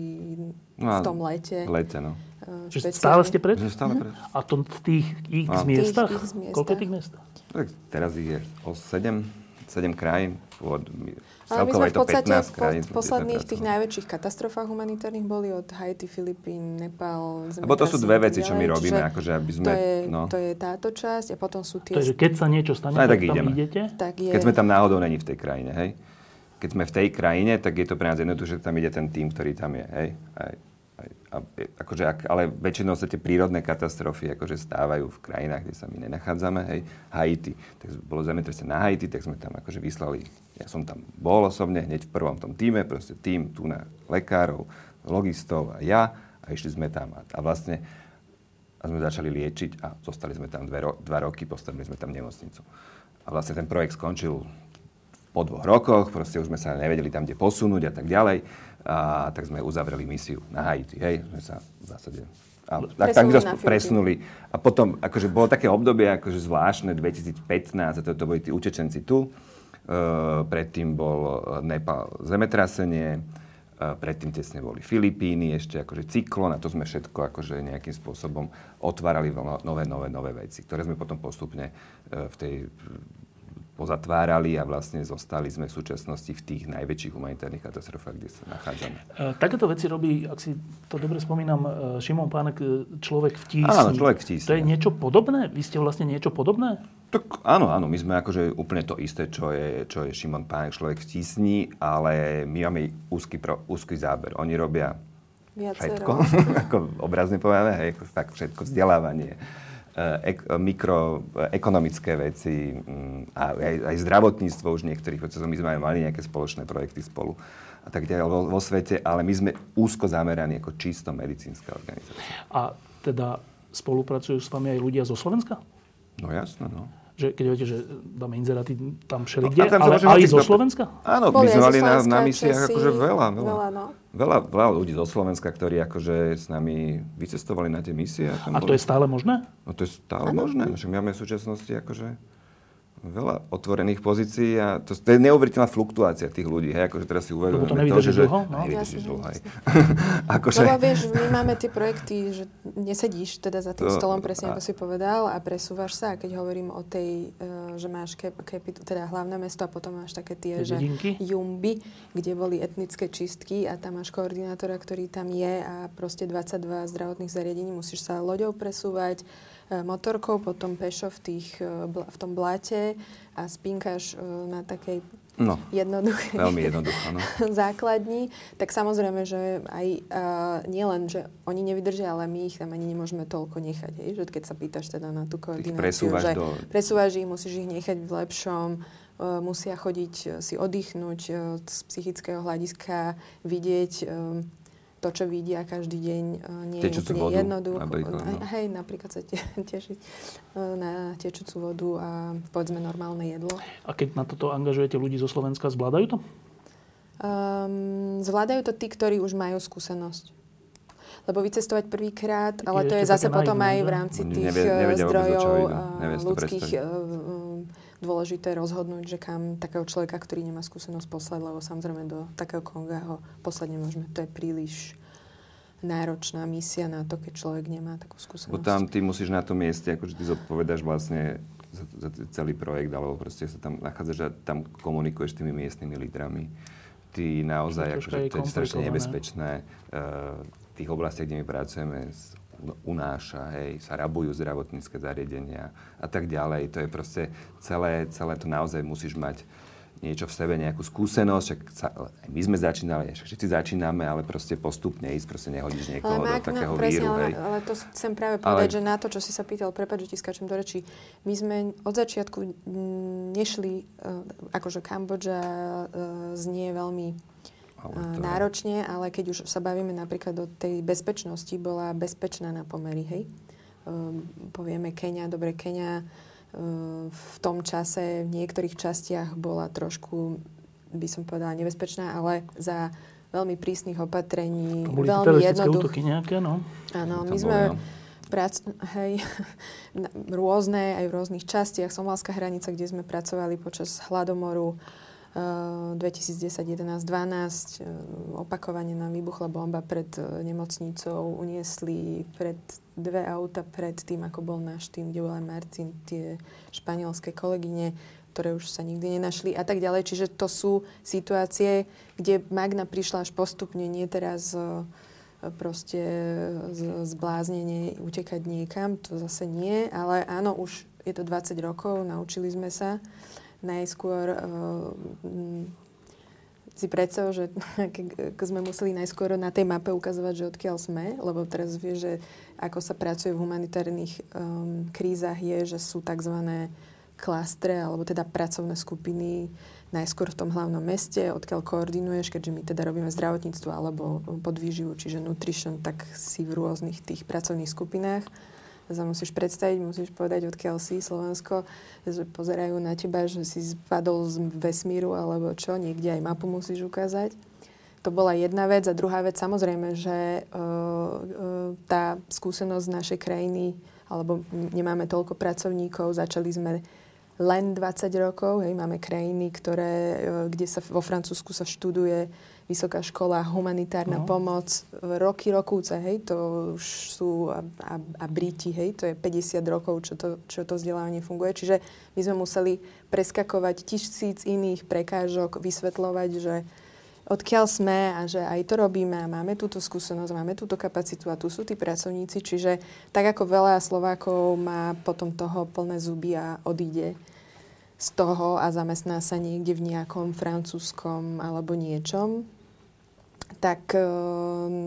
[SPEAKER 3] no, v tom lete.
[SPEAKER 2] V lete, no.
[SPEAKER 1] Uh, že stále ste preč?
[SPEAKER 2] Stále preč.
[SPEAKER 1] A to v tých no. miestach? Tých, x miestach? Koľko tých miest?
[SPEAKER 2] Tak teraz ich je o 7, 7 krajín.
[SPEAKER 3] Ale my sme v podstate po posledných tých najväčších katastrofách humanitárnych boli od Haiti, Filipín, Nepal,
[SPEAKER 2] Lebo to sú dve veci, čo my robíme, akože aby sme...
[SPEAKER 3] To je, no. to je táto časť a potom sú tie...
[SPEAKER 1] Takže keď sa niečo stane, tak, tak tam idete?
[SPEAKER 3] Tak je...
[SPEAKER 2] Keď sme tam náhodou není v tej krajine, hej? Keď sme v tej krajine, tak je to pre nás jednoduché, že tam ide ten tým, ktorý tam je, hej? Aj, a, akože, ak, ale väčšinou sa tie prírodné katastrofy akože stávajú v krajinách, kde sa my nenachádzame. Hej. Haiti, tak bolo zemetresenie na Haiti, tak sme tam akože vyslali, ja som tam bol osobne, hneď v prvom tom týme, proste tým tu na lekárov, logistov a ja a išli sme tam a, a vlastne a sme začali liečiť a zostali sme tam dve, ro- dva roky, postavili sme tam nemocnicu. A vlastne ten projekt skončil po dvoch rokoch, proste už sme sa nevedeli tam, kde posunúť a tak ďalej a tak sme uzavreli misiu na Haiti. Hej, sme sa v zásade a, tak, tak to presunuli. A potom, akože bolo také obdobie, akože zvláštne, 2015, a to, to boli tí utečenci tu. Uh, predtým bol Nepal zemetrasenie, uh, predtým tesne boli Filipíny, ešte akože cyklon a to sme všetko akože nejakým spôsobom otvárali nové, nové, nové veci, ktoré sme potom postupne uh, v tej pozatvárali a vlastne zostali sme v súčasnosti v tých najväčších humanitárnych katastrofách, kde sa nachádzame.
[SPEAKER 1] E, takéto veci robí, ak si to dobre spomínam, e, Šimon Pánek, človek v tísni.
[SPEAKER 2] Áno, človek v tísni.
[SPEAKER 1] To je niečo podobné? Vy ste vlastne niečo podobné?
[SPEAKER 2] Tak áno, áno, my sme akože úplne to isté, čo je, čo je Šimon Pánek, človek v tísni, ale my máme úzky, pro, úzky záber. Oni robia Viacero. všetko, ako obrazne povedané, hej, tak všetko, vzdelávanie, ek, mikroekonomické veci mm, a aj, aj zdravotníctvo už niektorých procesov. My sme aj mali nejaké spoločné projekty spolu a tak ďalej vo, vo svete, ale my sme úzko zameraní ako čisto medicínska organizácia.
[SPEAKER 1] A teda spolupracujú s vami aj ľudia zo Slovenska?
[SPEAKER 2] No jasno, no
[SPEAKER 1] že keď viete, že dáme inzeráty tam všelikde, no, ale aj zo Slovenska?
[SPEAKER 2] Áno, my sme mali na, na misiách akože veľa, veľa. Veľa, no. veľa, veľa ľudí zo Slovenska, ktorí akože s nami vycestovali na tie misie.
[SPEAKER 1] A, a to boli... je stále možné?
[SPEAKER 2] No to je stále ano. možné. Však my máme v súčasnosti akože veľa otvorených pozícií a to, to je neuveriteľná fluktuácia tých ľudí, hej, akože teraz si uvedomujeme
[SPEAKER 1] to, to že... dlho? No,
[SPEAKER 2] nevydržíš dlho, hej.
[SPEAKER 3] akože... Lebo vieš, my máme tie projekty, že nesedíš teda za tým to, stolom, presne a... ako si povedal, a presúvaš sa, a keď hovorím o tej, uh, že máš kep, kep, teda hlavné mesto a potom máš také tie, že jumby, kde boli etnické čistky a tam máš koordinátora, ktorý tam je a proste 22 zdravotných zariadení, musíš sa loďou presúvať, E, motorkou, potom pešo v, tých, e, v tom blate a spinkáš e, na takej No, jednoduché.
[SPEAKER 2] Veľmi jednoducho, no.
[SPEAKER 3] základní, tak samozrejme, že aj uh, nie len, že oni nevydržia, ale my ich tam ani nemôžeme toľko nechať. Hej? Že keď sa pýtaš teda na tú koordináciu,
[SPEAKER 2] presúvaš
[SPEAKER 3] že
[SPEAKER 2] do...
[SPEAKER 3] presúvaš ich, musíš ich nechať v lepšom, uh, musia chodiť si oddychnúť uh, z psychického hľadiska, vidieť uh, to, čo vidia každý deň, e, nie je úplne vodu, jednoducho. Napríklad, no. Hej, napríklad sa te, tešiť e, na tečúcu vodu a povedzme normálne jedlo.
[SPEAKER 1] A keď na toto angažujete ľudí zo Slovenska, zvládajú to?
[SPEAKER 3] Um, zvládajú to tí, ktorí už majú skúsenosť. Lebo vycestovať prvýkrát, ale je to je zase potom aj v rámci tých nevie, e, zdrojov ľudských dôležité rozhodnúť, že kam takého človeka, ktorý nemá skúsenosť poslať, lebo samozrejme do takého Konga ho poslať nemôžeme. To je príliš náročná misia na to, keď človek nemá takú skúsenosť.
[SPEAKER 2] Bo tam ty musíš na tom mieste, akože ty zodpovedáš vlastne za, za celý projekt, alebo proste sa tam nachádzaš a tam komunikuješ s tými miestnymi lídrami. Ty naozaj, akože, to je strašne nebezpečné. Uh, v tých oblastiach, kde my pracujeme s unáša, hej, sa rabujú zdravotnícke zariadenia a tak ďalej. To je proste celé, celé to naozaj musíš mať niečo v sebe, nejakú skúsenosť, však sa, my sme začínali, všetci začíname, ale proste postupne ísť, proste nehodíš niekoho
[SPEAKER 3] ale
[SPEAKER 2] do takého
[SPEAKER 3] no, presne,
[SPEAKER 2] víru.
[SPEAKER 3] Ale,
[SPEAKER 2] hej.
[SPEAKER 3] ale to chcem práve povedať,
[SPEAKER 2] Ale-
[SPEAKER 3] že na to, čo si sa pýtal, prepáč, že ti skáčem do rečí, my sme od začiatku nešli, uh, akože Kambodža uh, znie veľmi
[SPEAKER 2] Ale to-
[SPEAKER 3] náročne, ale keď už sa bavíme napríklad o tej bezpečnosti, bola bezpečná na pomery, hej. Um, povieme Kenia, dobre, Kenia uh, v tom čase v niektorých častiach bola trošku, by som povedala, nebezpečná, ale za veľmi prísnych opatrení,
[SPEAKER 1] To boli
[SPEAKER 3] veľmi
[SPEAKER 1] teroristické
[SPEAKER 3] jednoduch...
[SPEAKER 1] útoky nejaké, no.
[SPEAKER 3] Áno, my
[SPEAKER 2] boli,
[SPEAKER 3] sme
[SPEAKER 2] no.
[SPEAKER 3] prac, hej, rôzne, aj v rôznych častiach, somalská hranica, kde sme pracovali počas hladomoru 2010, 11, 12, uh, opakovane nám vybuchla bomba pred uh, nemocnicou, uniesli pred dve auta pred tým, ako bol náš tým, kde bola Marcin, tie španielské kolegyne, ktoré už sa nikdy nenašli a tak ďalej. Čiže to sú situácie, kde Magna prišla až postupne, nie teraz uh, proste z- zbláznenie utekať niekam, to zase nie, ale áno, už je to 20 rokov, naučili sme sa. Uh, mm, si predstav, že ke- keď sme museli najskôr na tej mape ukazovať, že odkiaľ sme, lebo teraz vieš, že ako sa pracuje v humanitárnych um, krízach je, že sú tzv. klastre, alebo teda pracovné skupiny najskôr v tom hlavnom meste, odkiaľ koordinuješ, keďže my teda robíme zdravotníctvo alebo podvýživu, čiže nutrition, tak si v rôznych tých pracovných skupinách sa musíš predstaviť, musíš povedať, odkiaľ si Slovensko, že pozerajú na teba, že si spadol z vesmíru alebo čo, niekde aj mapu musíš ukázať. To bola jedna vec. A druhá vec, samozrejme, že uh, uh, tá skúsenosť našej krajiny, alebo nemáme toľko pracovníkov, začali sme len 20 rokov. Hej, máme krajiny, ktoré, uh, kde sa vo Francúzsku sa študuje vysoká škola, humanitárna
[SPEAKER 1] No.
[SPEAKER 3] pomoc, roky, rokúce, hej, to už sú, a, a, a Briti, hej, to je 50 rokov, čo to, čo to vzdelávanie funguje. Čiže my sme museli preskakovať tisíc iných prekážok, vysvetľovať, že odkiaľ sme a že aj to robíme a máme túto skúsenosť, máme túto kapacitu a tu sú tí pracovníci. Čiže tak ako veľa Slovákov má potom toho plné zuby a odíde z toho a zamestná sa niekde v nejakom francúzskom alebo niečom, tak e,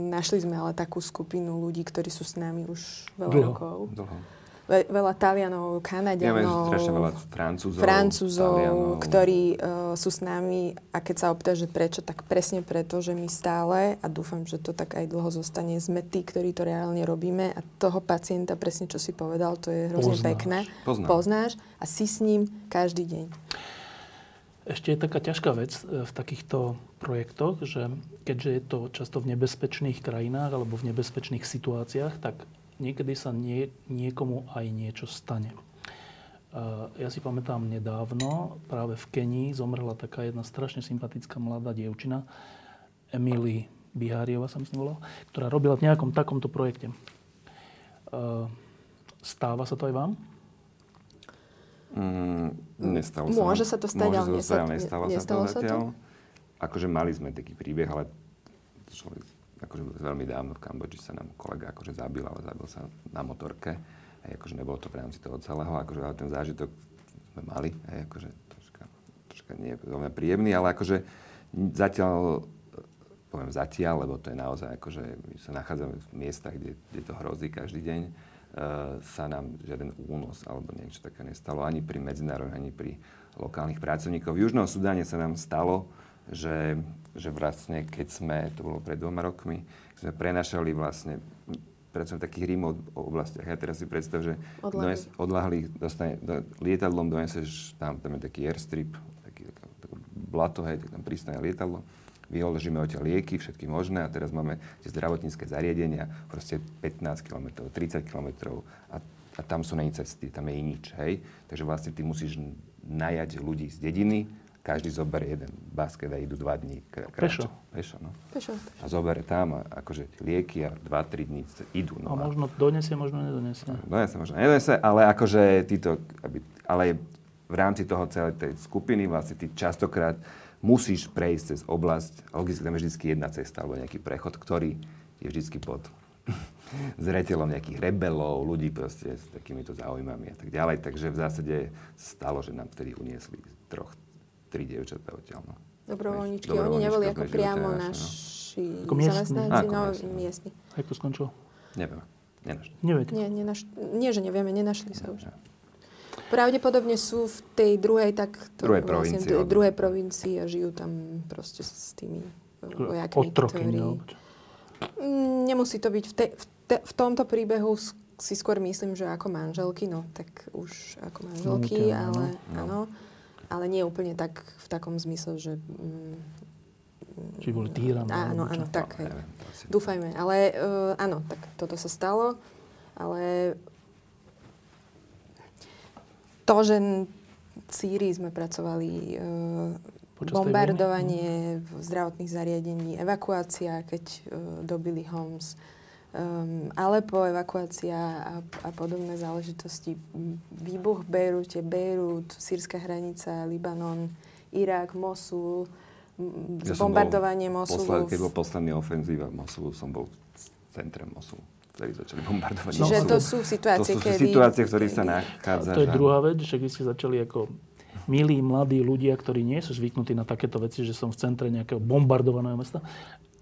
[SPEAKER 3] našli sme ale takú skupinu ľudí, ktorí sú s nami už veľa
[SPEAKER 1] Dlho.
[SPEAKER 3] rokov.
[SPEAKER 2] Dlho.
[SPEAKER 3] Ve, veľa Talianov, Kanadianov,
[SPEAKER 2] strašne veľa Francúzov,
[SPEAKER 3] Francúzov,
[SPEAKER 2] Talianov.
[SPEAKER 3] ktorí uh, sú s nami a keď sa opýta, že prečo, tak presne preto, že my stále, a dúfam, že to tak aj dlho zostane, sme tí, ktorí to reálne robíme a toho pacienta, presne čo si povedal, to je hrozne
[SPEAKER 1] Poznáš.
[SPEAKER 3] pekné.
[SPEAKER 2] Poznám.
[SPEAKER 3] Poznáš a si s ním každý deň.
[SPEAKER 1] Ešte je taká ťažká vec e, v takýchto projektoch, že keďže je to často v nebezpečných krajinách alebo v nebezpečných situáciách, tak niekedy sa nie, niekomu aj niečo stane. E, Ja si pamätám nedávno, práve v Kenii zomrela taká jedna strašne sympatická mladá dievčina, Emily Biháriova sa myslím volala, ktorá robila v nejakom takomto projekte. E, Stáva sa to aj vám?
[SPEAKER 2] Mm, nestalo sa.
[SPEAKER 3] Môže sa to stať,
[SPEAKER 2] Môže
[SPEAKER 3] ale
[SPEAKER 2] sa to stať, nestalo,
[SPEAKER 3] nestalo
[SPEAKER 2] sa
[SPEAKER 3] sa
[SPEAKER 2] to zatiaľ. Akože mali sme taký príbeh, ale človek, akože veľmi dávno v Kambodži sa nám kolega akože zabil, ale zabil sa na motorke. Hej, akože nebolo to v rámci toho celého, akože ale ten zážitok sme mali, hej, akože troška, troška nie je veľmi príjemný, ale akože zatiaľ poviem zatiaľ, lebo to je naozaj akože my sa nachádzame v miestach, kde, kde to hrozí každý deň, sa nám žiaden únos alebo niečo také nestalo ani pri medzinárodných, ani pri lokálnych pracovníkov. V Južnom Sudáne sa nám stalo, že, že vlastne keď sme, to bolo pred dvoma rokmi, sme prenašali vlastne pracujem v takých remote oblastiach. Ja teraz si predstav, že dones, odľahli dostane, do, lietadlom doneseš, tam, tam je taký airstrip, taký, taká, taká blato, hej, tak tam pristane lietadlo, vyložíme odtiaľ lieky, všetky možné a teraz máme tie zdravotnícke zariadenia, proste 15 km, 30 km a, a tam sú není cesty, tam je nič, hej. Takže vlastne ty musíš najať ľudí z dediny, každý zoberie jeden basket a idú dva dní. Kr-
[SPEAKER 1] Pešo.
[SPEAKER 2] Pešo, no.
[SPEAKER 3] Pešo.
[SPEAKER 2] A zoberie tam a akože tie lieky a 2-3 dní c- idú.
[SPEAKER 1] A
[SPEAKER 2] No,
[SPEAKER 1] možno donesie, možno nedonesie.
[SPEAKER 2] Donese, možno nedonese, ale akože títo, aby, ale v rámci toho celej tej skupiny vlastne ty častokrát musíš prejsť cez oblasť, logicky tam je vždy jedna cesta alebo nejaký prechod, ktorý je vždy pod zreteľom nejakých rebelov, ľudí proste s takýmito záujmami a tak ďalej. Takže v zásade stalo, že nám vtedy uniesli troch tri dievčatá odtiaľ. No.
[SPEAKER 3] Dobrovoľníčky, oni neboli ako priamo
[SPEAKER 2] no.
[SPEAKER 3] naši
[SPEAKER 1] Ako miestni.
[SPEAKER 3] zamestnanci,
[SPEAKER 2] Ako
[SPEAKER 3] no
[SPEAKER 2] miestni, no.
[SPEAKER 3] miestni.
[SPEAKER 1] Jak to skončilo?
[SPEAKER 2] Neviem, nenašli.
[SPEAKER 1] Neviete.
[SPEAKER 3] Nie, nenaš- nie, že nevieme, nenašli sa už.
[SPEAKER 2] Ja.
[SPEAKER 3] Pravdepodobne sú v tej druhej, tak to
[SPEAKER 2] Druhej
[SPEAKER 3] vlastne,
[SPEAKER 2] provincii, od-
[SPEAKER 3] druhej provincii a žijú tam proste s tými e, vojakmi,
[SPEAKER 1] Otroky,
[SPEAKER 3] ktorí...
[SPEAKER 1] no.
[SPEAKER 3] Mm, Nemusí to byť v, te, v, te, v tomto príbehu si skôr myslím, že ako manželky, no tak už ako manželky,
[SPEAKER 1] Nutia,
[SPEAKER 3] ale
[SPEAKER 2] no.
[SPEAKER 3] áno, ale nie úplne tak v takom zmysle, že... Mm,
[SPEAKER 1] Či boli týrané.
[SPEAKER 3] Áno, áno, tak.
[SPEAKER 2] No,
[SPEAKER 3] hej.
[SPEAKER 2] neviem,
[SPEAKER 3] Dúfajme, ale uh, áno, tak toto sa stalo, ale to, že v Sýrii sme pracovali,
[SPEAKER 1] Počas tej
[SPEAKER 3] bombardovanie v zdravotných zariadení, evakuácia, keď uh, dobili Homs, um, Alepo, evakuácia a, a podobné záležitosti. Výbuch v Bejrute, Bejrút, sírska hranica, Libanon, Irak, Mosul,
[SPEAKER 2] Ja
[SPEAKER 3] bombardovanie Mosulu.
[SPEAKER 2] Posled, keď bol posledný ofenzíva v Mosulu, som bol v centre Mosulu. Vtedy začali bombardovať
[SPEAKER 3] Čiže
[SPEAKER 2] Mosul.
[SPEAKER 3] to sú situácie,
[SPEAKER 2] to sú
[SPEAKER 3] kedy...
[SPEAKER 2] situácie, v ktorých sa
[SPEAKER 3] kedy-
[SPEAKER 1] A
[SPEAKER 2] nachádza.
[SPEAKER 1] to je druhá vec, že vy ste začali ako milí mladí ľudia, ktorí nie sú zvyknutí na takéto veci, že som v centre nejakého bombardovaného mesta,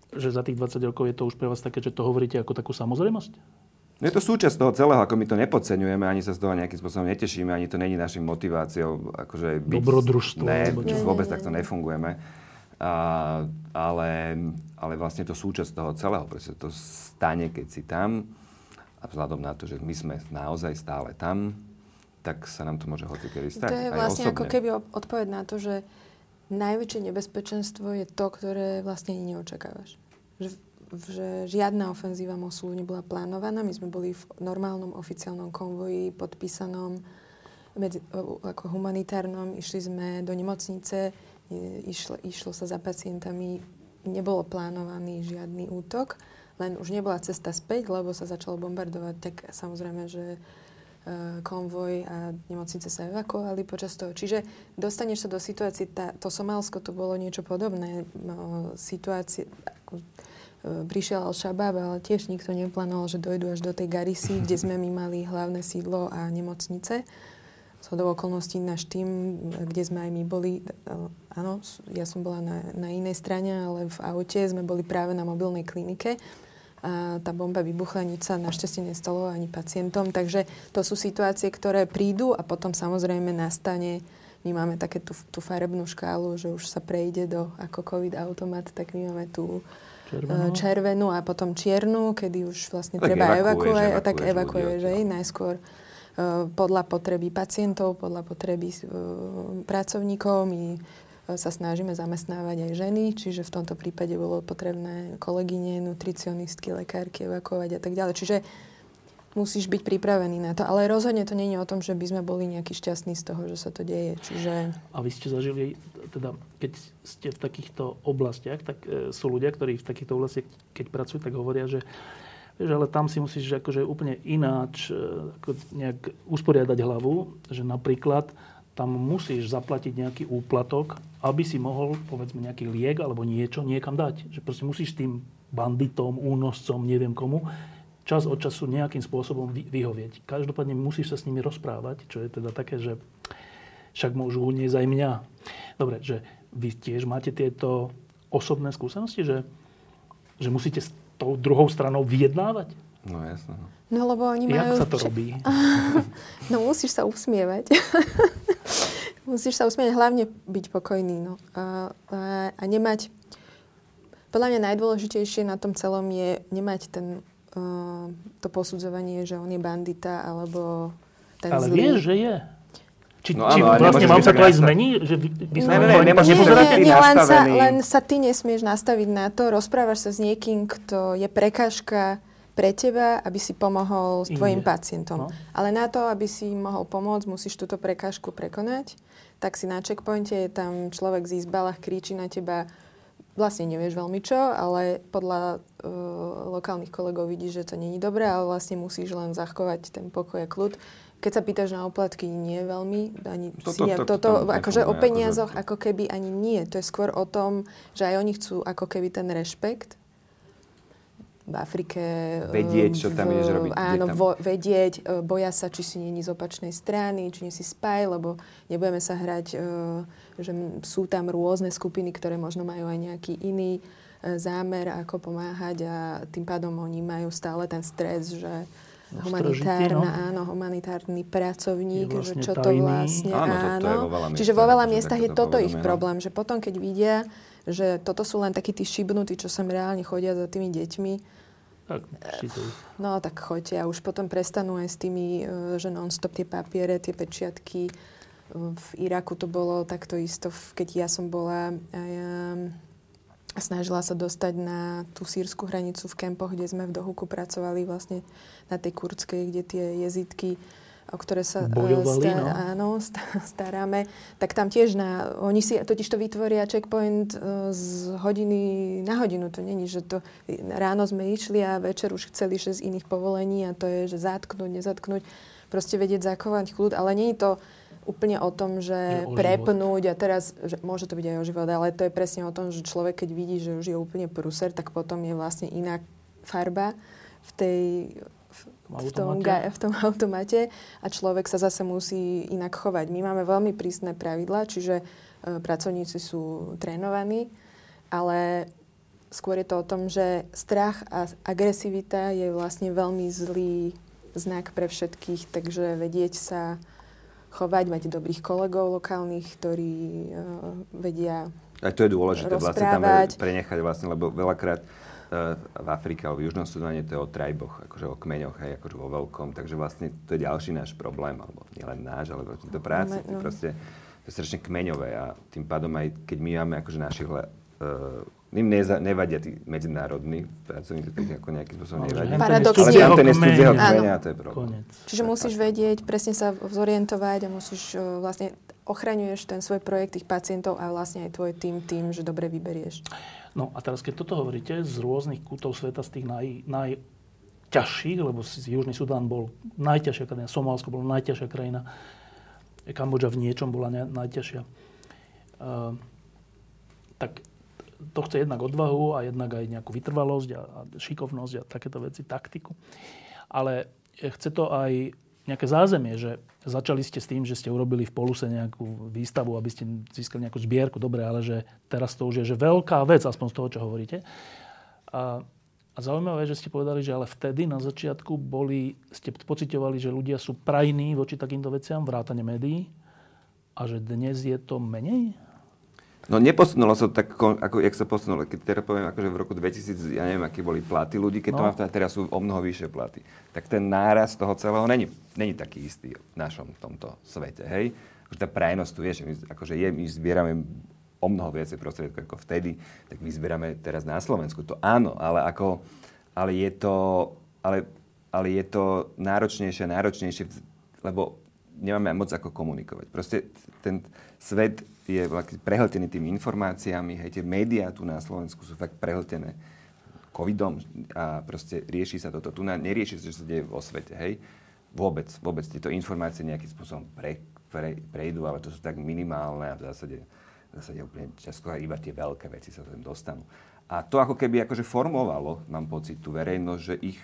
[SPEAKER 1] že za tých 20 rokov je to už pre vás také, že to hovoríte ako takú samozrejmosť?
[SPEAKER 2] No je to súčasť toho celého, ako my to nepodceňujeme, ani sa z toho nejakým spôsobom netešíme, ani to není našim motiváciou. Akože byť,
[SPEAKER 1] Dobrodružstvo,
[SPEAKER 2] Ne,
[SPEAKER 3] čo?
[SPEAKER 2] vôbec takto nefungujeme. A, ale, ale vlastne to súčasť toho celého, pretože to stane, keď si tam a vzhľadom na to, že my sme naozaj stále tam, tak sa nám to môže hocikedy stať.
[SPEAKER 3] To je vlastne
[SPEAKER 2] osobne.
[SPEAKER 3] ako keby odpoveď na to, že najväčšie nebezpečenstvo je to, ktoré vlastne ani neočakávaš. Že, že žiadna ofenzíva Mosulu nebola plánovaná. My sme boli v normálnom oficiálnom konvoji podpísanom medzi, ako humanitárnom. Išli sme do nemocnice, išlo, išlo sa za pacientami. Nebolo plánovaný žiadny útok, len už nebola cesta späť, lebo sa začalo bombardovať. Tak samozrejme, že e, konvoj a nemocnice sa evakuovali počas toho. Čiže dostaneš sa do situácie, tá, to Somálsko to bolo niečo podobné. No, situácie, ako, e, prišiel Al-Shabaab, ale tiež nikto neplánoval, že dojdu až do tej Garisy, kde sme my mali hlavné sídlo a nemocnice. Do okolností náš tým, kde sme aj my boli, áno, ja som bola na, na inej strane, ale v aute sme boli práve na mobilnej klinike a tá bomba vybuchla, nič sa našťastie nestalo ani pacientom. Takže to sú situácie, ktoré prídu a potom samozrejme nastane, my máme také tú, tú farebnú škálu, že už sa prejde do ako COVID automat, tak my máme tú
[SPEAKER 1] Červenú.
[SPEAKER 3] e, červenú a potom čiernu, kedy už vlastne
[SPEAKER 2] Tak
[SPEAKER 3] treba evakuovať, tak
[SPEAKER 2] evakuuješ odtiaľ.
[SPEAKER 3] hej, najskôr podľa potreby pacientov, podľa potreby e, pracovníkov. My e, sa snažíme zamestnávať aj ženy, čiže v tomto prípade bolo potrebné kolegyne, nutricionistky, lekárky evakuovať a tak ďalej. Čiže musíš byť pripravený na to. Ale rozhodne to nie je o tom, že by sme boli nejakí šťastní z toho, že sa to deje. Čiže
[SPEAKER 1] A vy ste zažili, teda keď ste v takýchto oblastiach, tak e, sú ľudia, ktorí v takýchto oblastiach, keď pracujú, tak hovoria, že ale tam si musíš akože úplne ináč e, ako nejak usporiadať hlavu, že napríklad tam musíš zaplatiť nejaký úplatok, aby si mohol, povedzme, nejaký liek alebo niečo niekam dať. Že proste musíš tým banditom, únoscom, neviem komu, čas od času nejakým spôsobom vy, vyhovieť. Každopádne musíš sa s nimi rozprávať, čo je teda také, že však môžu uniesť aj mňa. Dobre, že vy tiež máte tieto osobné skúsenosti, že, že musíte tou druhou stranou vyjednávať?
[SPEAKER 2] No jasno. no.
[SPEAKER 3] No lebo oni majú...
[SPEAKER 1] Jak sa to robí?
[SPEAKER 3] No musíš sa usmievať. musíš sa usmievať, hlavne byť pokojný. No. A, a, a nemať... Podľa mňa najdôležitejšie na tom celom je nemať ten, uh, to posudzovanie, že on je bandita alebo ten
[SPEAKER 1] Ale
[SPEAKER 3] zlý.
[SPEAKER 1] vieš, že je. Či,
[SPEAKER 2] No
[SPEAKER 1] či
[SPEAKER 2] áno,
[SPEAKER 1] vlastne mám sa to aj zmení? Že vy, sa
[SPEAKER 2] Ne, ne, ne,
[SPEAKER 3] nie, len sa, len sa ty nesmieš nastaviť na to, rozprávaš sa s niekým, kto je prekážka pre teba, aby si pomohol s tvojim
[SPEAKER 1] Inde.
[SPEAKER 3] pacientom.
[SPEAKER 1] No.
[SPEAKER 3] Ale na to, aby si im mohol pomôcť, musíš túto prekážku prekonať. Tak si na checkpointe je tam človek z izbalách, kričí na teba, vlastne nevieš veľmi čo, ale podľa uh, lokálnych kolegov vidíš, že to není dobré, ale vlastne musíš len zachovať ten pokoj a kľud. Keď sa pýtaš na oplatky, nie veľmi. Ani
[SPEAKER 2] To-
[SPEAKER 3] si ne,
[SPEAKER 2] to- to
[SPEAKER 3] toto,
[SPEAKER 2] tam
[SPEAKER 3] akože o peniazoch, ako keby ani nie. To je skôr o tom, že aj oni chcú ako keby ten rešpekt. v Afrike.
[SPEAKER 2] Vedieť, čo tam ideš robiť.
[SPEAKER 3] Áno,
[SPEAKER 2] tam...
[SPEAKER 3] vo, vedieť, e, boja sa, či si není z opačnej strany, či nie si spaj, lebo nebudeme sa hrať, e, že sú tam rôzne skupiny, ktoré možno majú aj nejaký iný e, zámer, ako pomáhať a tým pádom oni majú stále ten stres, že humanitárna, no. áno, humanitárny pracovník, vlastne že čo tajný. to vlastne,
[SPEAKER 2] áno. áno. To, to je vo veľa
[SPEAKER 3] Čiže vo veľa miestach je toto ich problém, že potom, keď vidia, že toto sú len takí tí šibnutí, čo sem reálne chodia za tými deťmi.
[SPEAKER 1] Tak,
[SPEAKER 3] no tak choďte a už potom prestanú aj s tými, e, že non-stop tie papiere, tie pečiatky. V Iraku to bolo takto isto, keď ja som bola a ja snažila sa dostať na tú sírskú hranicu v kempoch, kde sme v Dohuku pracovali vlastne na tej kurdskej, kde tie jezitky o ktoré sa
[SPEAKER 1] e, Bojovali, star, no.
[SPEAKER 3] áno, staráme, tak tam tiež na, oni si totiž to vytvoria checkpoint e, z hodiny na hodinu. To není, že to ráno sme išli a večer už chceli že z iných povolení a to je, že zatknúť, nezatknúť, proste vedieť zachovať kľud, ale nie je to úplne o tom, že je prepnúť a teraz, že môže to byť aj o život, ale to je presne o tom, že človek, keď vidí, že už je úplne pruser, tak potom je vlastne iná farba v tej v tom, v tom automate a človek sa zase musí inak chovať. My máme veľmi prísne pravidla, čiže e, pracovníci sú trénovaní, ale skôr je to o tom, že strach a agresivita je vlastne veľmi zlý znak pre všetkých, takže vedieť sa chovať, mať dobrých kolegov lokálnych, ktorí uh, vedia
[SPEAKER 2] A to je dôležité vlastne tam prenechať vlastne, lebo veľakrát v Afrike alebo v Južnom Sudáne to je o trajboch, akože o kmeňoch, aj akože vo veľkom. Takže vlastne to je ďalší náš problém, alebo nielen náš, ale vlastne to práci. No, no. Proste, to je strašne kmeňové a tým pádom aj keď my máme akože našich uh, im neza, nevadia tí medzinárodní pracovníci, tak ako nejakým spôsobom nevadia.
[SPEAKER 3] Paradoxne.
[SPEAKER 2] Ale ten je z cudzieho kmeňa, to je problém.
[SPEAKER 3] Čiže musíš vedieť, presne sa zorientovať a musíš uh, vlastne ochraňuješ ten svoj projekt tých pacientov a vlastne aj tvoj tým tým, že dobre vyberieš.
[SPEAKER 1] No a teraz, keď toto hovoríte z rôznych kútov sveta, z tých naj, najťažších, lebo Južný Sudán bol najťažšia krajina, Somálsko bolo najťažšia krajina, Kambodža v niečom bola ne, najťažšia. Uh, tak to chce jednak odvahu a jednak aj nejakú vytrvalosť a, a šikovnosť a takéto veci, taktiku. Ale chce to aj nejaké zázemie, že začali ste s tým, že ste urobili v Poluse nejakú výstavu, aby ste získali nejakú zbierku, dobre, ale že teraz to už je že veľká vec, aspoň z toho, čo hovoríte. A, a zaujímavé, že ste povedali, že ale vtedy na začiatku boli, ste pocitovali, že ľudia sú prajní voči takýmto veciam, vrátane médií, a že dnes je to menej?
[SPEAKER 2] No neposunulo sa tak, ako jak sa posunulo. Keď teraz poviem, akože v roku 2000, ja neviem, aké boli platy ľudí, keď no. to teraz sú o mnoho vyššie platy. Tak ten náraz toho celého není, není taký istý v našom tomto svete, hej? Akože tá prajnosť tu je, že my, akože je, my zbierame o mnoho viacej prostriedkov ako vtedy, tak my zbierame teraz na Slovensku. To áno, ale ako, ale je to, ale, ale je to náročnejšie, náročnejšie, lebo nemáme moc ako komunikovať. Proste ten svet je prehltený tými informáciami, hej, tie médiá tu na Slovensku sú fakt prehltené covidom a proste rieši sa toto. Tu na, nerieši sa, čo sa deje vo svete, hej. Vôbec, vôbec tieto informácie nejakým spôsobom pre, pre, prejdú, ale to sú tak minimálne a v zásade, v zásade úplne často iba tie veľké veci sa tam dostanú. A to ako keby akože formovalo, mám pocit, tú verejnosť, že ich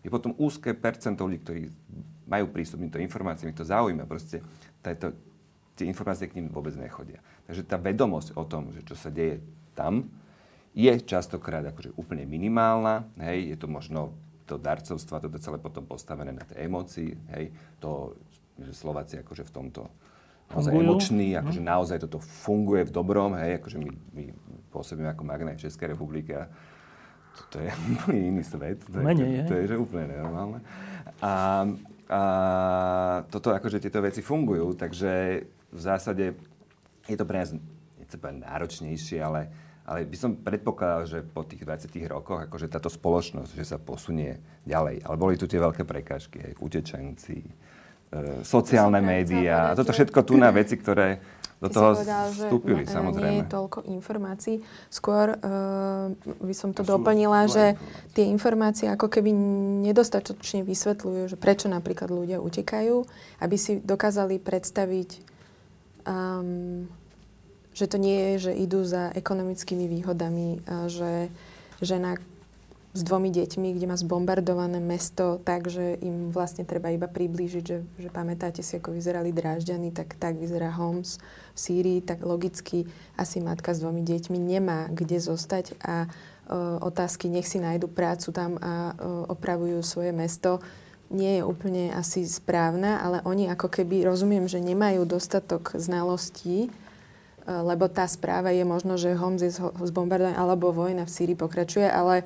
[SPEAKER 2] je potom úzke percento ľudí, ktorí majú prístup týmto informáciám, ich to zaujíma. Proste táto, tie informácie k ním vôbec nechodia. Takže tá vedomosť o tom, že čo sa deje tam, je častokrát akože úplne minimálna. Hej, je to možno to darcovstvo, toto celé potom postavené na tej emócii. Hej, to, že Slováci akože v tomto naozaj emoční, mhm. akože naozaj toto funguje v dobrom, hej, akože my, my pôsobíme ako magnet Českej republike a to, to je úplne iný svet. To je,
[SPEAKER 1] Menej,
[SPEAKER 2] to, to je že úplne nenormálne. A, a toto akože tieto veci fungujú, takže v zásade je to pre nás náročnejšie, ale, ale by som predpokladal, že po tých 20 rokoch akože táto spoločnosť, že sa posunie ďalej. Ale boli tu tie veľké prekážky, aj utečenci, e, sociálne médiá a toto všetko tu na veci, ktoré do toho povedal, vstúpili, že samozrejme.
[SPEAKER 3] Nie je toľko informácií. Skôr uh, by som to, to doplnila, že informácie. tie informácie ako keby nedostatočne vysvetľujú, že prečo napríklad ľudia utekajú, aby si dokázali predstaviť, um, že to nie je, že idú za ekonomickými výhodami, že žena s dvomi deťmi, kde má zbombardované mesto tak, že im vlastne treba iba priblížiť, že, že pamätáte si, ako vyzerali Drážďany, tak tak vyzerá Homs v Sýrii, tak logicky asi matka s dvomi deťmi nemá kde zostať a uh, otázky, nech si nájdu prácu tam a uh, opravujú svoje mesto, nie je úplne asi správna, ale oni ako keby, rozumiem, že nemajú dostatok znalostí, lebo tá správa je možno, že Homs je zbombardovaný alebo vojna v Sýrii pokračuje, ale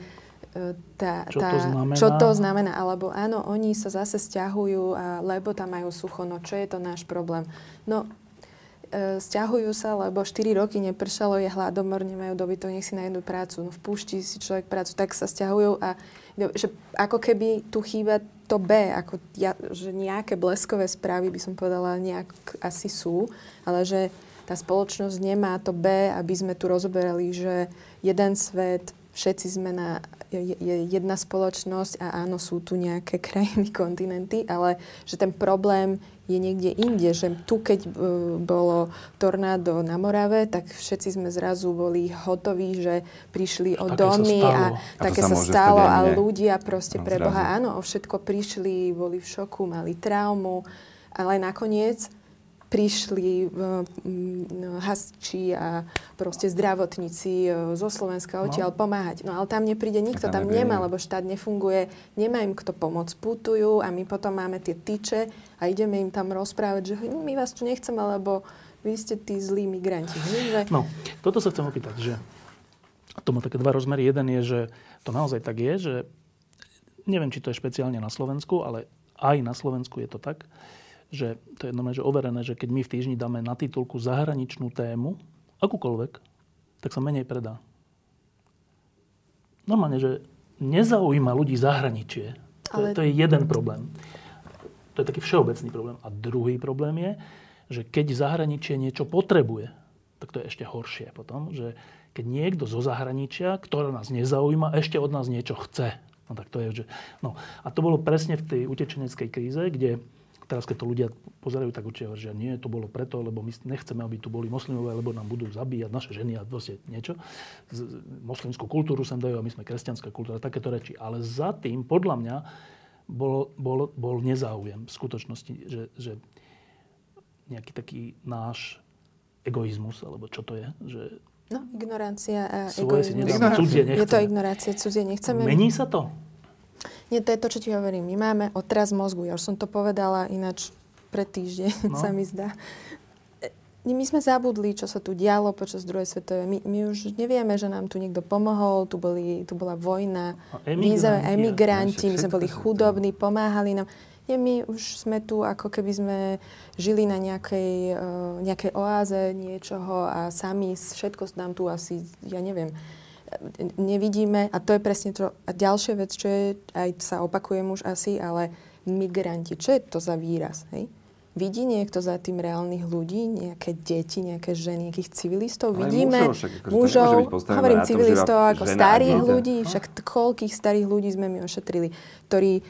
[SPEAKER 1] tá, čo, tá, to znamená?
[SPEAKER 3] čo to znamená. Alebo áno, oni sa zase stiahujú, a, lebo tam majú sucho. No čo je to náš problém? No, e, stiahujú sa, lebo 4 roky nepršalo, je hladomor, nemajú dobytok, nech si nájdu prácu. No v si človek prácu, tak sa stiahujú a že ako keby tu chýba to B, ako ja, že nejaké bleskové správy by som povedala nejak asi sú, ale že tá spoločnosť nemá to B, aby sme tu rozoberali, že jeden svet, všetci sme na je, je jedna spoločnosť a áno, sú tu nejaké krajiny, kontinenty, ale že ten problém je niekde inde, že tu keď uh, bolo tornádo na Morave, tak všetci sme zrazu boli hotoví, že prišli o domy a, a také sa, sa stalo a ľudia proste no, pre Boha, áno, o všetko prišli, boli v šoku, mali traumu, ale nakoniec prišli uh, hasiči a proste zdravotníci uh, zo Slovenska odtiaľ no. pomáhať. No ale tam nepríde nikto, tam, tam nemá, lebo štát nefunguje, nemá im kto pomôcť, putujú a my potom máme tie tyče a ideme im tam rozprávať, že my vás tu nechceme, lebo vy ste tí zlí migranti. Že...
[SPEAKER 1] No, toto sa chcem opýtať, že to má také dva rozmery. Jeden je, že to naozaj tak je, že neviem, či to je špeciálne na Slovensku, ale aj na Slovensku je to tak, že to je normálne, že overené, že keď my v týždni dáme na titulku zahraničnú tému, akúkoľvek, tak sa menej predá. Normálne, že nezaujíma ľudí zahraničie. To, Ale... to je jeden problém. To je taký všeobecný problém. A druhý problém je, že keď zahraničie niečo potrebuje, tak to je ešte horšie potom, že keď niekto zo zahraničia, ktorá nás nezaujíma, ešte od nás niečo chce. No tak to je, že... No. A to bolo presne v tej utečeneckej kríze, kde Teraz, keď to ľudia pozerajú, tak určite hovoria, že nie, to bolo preto, lebo my nechceme, aby tu boli moslimové, lebo nám budú zabíjať naše ženy a vlastne niečo. Z, moslimskú kultúru sem dajú a my sme kresťanská kultúra, takéto reči. Ale za tým, podľa mňa, bol, bol, bol nezáujem v skutočnosti, že, že nejaký taký náš egoizmus, alebo čo to je, že
[SPEAKER 3] No, ignorancia a
[SPEAKER 1] Svoje egoizmus. cudzie
[SPEAKER 3] Je to ignorácia, cudzie nechceme.
[SPEAKER 1] Mení sa to?
[SPEAKER 3] Nie, to je to, čo ti hovorím. My máme otraz mozgu. Ja už som to povedala ináč pred týždeň, no. sa mi zdá. E, my sme zabudli, čo sa tu dialo počas druhej svetovej. My, my už nevieme, že nám tu niekto pomohol, tu, boli, tu bola vojna, emigranti, emigranti my sme boli chudobní, pomáhali nám. Nie, my už sme tu, ako keby sme žili na nejakej, uh, nejakej oáze niečoho a sami všetko nám tu asi, ja neviem, nevidíme, a to je presne to, a ďalšia vec, čo je, aj sa opakujem už asi, ale migranti, čo je to za výraz, hej? Vidí niekto za tým reálnych ľudí, nejaké deti, nejaké ženy, nejakých civilistov? Ale Vidíme mužov, však, akože mužov hovorím civilistov ako starých ľudí, no. však koľkých starých ľudí sme my ošetrili, ktorí e,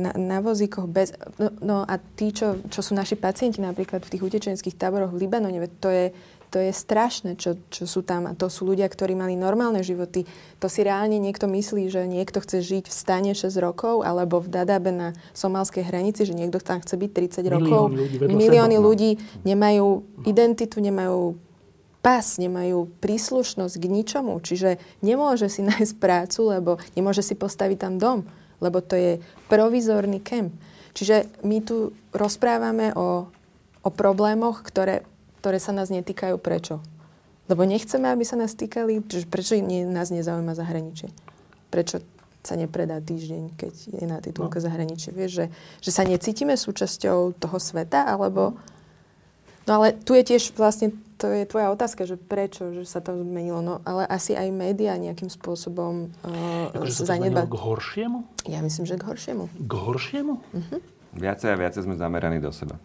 [SPEAKER 3] na, na vozíkoch bez... No, no a tí, čo, čo sú naši pacienti napríklad v tých utečenských táboroch v Libanone, to je to je strašné, čo, čo sú tam. A to sú ľudia, ktorí mali normálne životy. To si reálne niekto myslí, že niekto chce žiť v stane 6 rokov alebo v Dadabe na somalskej hranici, že niekto tam chce byť 30 rokov.
[SPEAKER 1] Ľudí
[SPEAKER 3] Milióny seba, ľudí nemajú identitu, nemajú pas, nemajú príslušnosť k ničomu. Čiže nemôže si nájsť prácu, lebo nemôže si postaviť tam dom, lebo to je provizorný kemp. Čiže my tu rozprávame o, o problémoch, ktoré ktoré sa nás netýkajú. Prečo? Lebo nechceme, aby sa nás týkali. Prečo nie, nás nezaujíma zahraničie? Prečo sa nepredá týždeň, keď je na titulke no. zahraničie? Vieš, že, že sa necítime súčasťou toho sveta, alebo... No ale tu je tiež vlastne, to je tvoja otázka, že prečo, že sa to zmenilo. No ale asi aj médiá nejakým spôsobom uh,
[SPEAKER 1] akože sa to k horšiemu?
[SPEAKER 3] Ja myslím, že k horšiemu.
[SPEAKER 1] K horšiemu? Uh-huh.
[SPEAKER 2] Viacej a viacej sme zameraní do seba.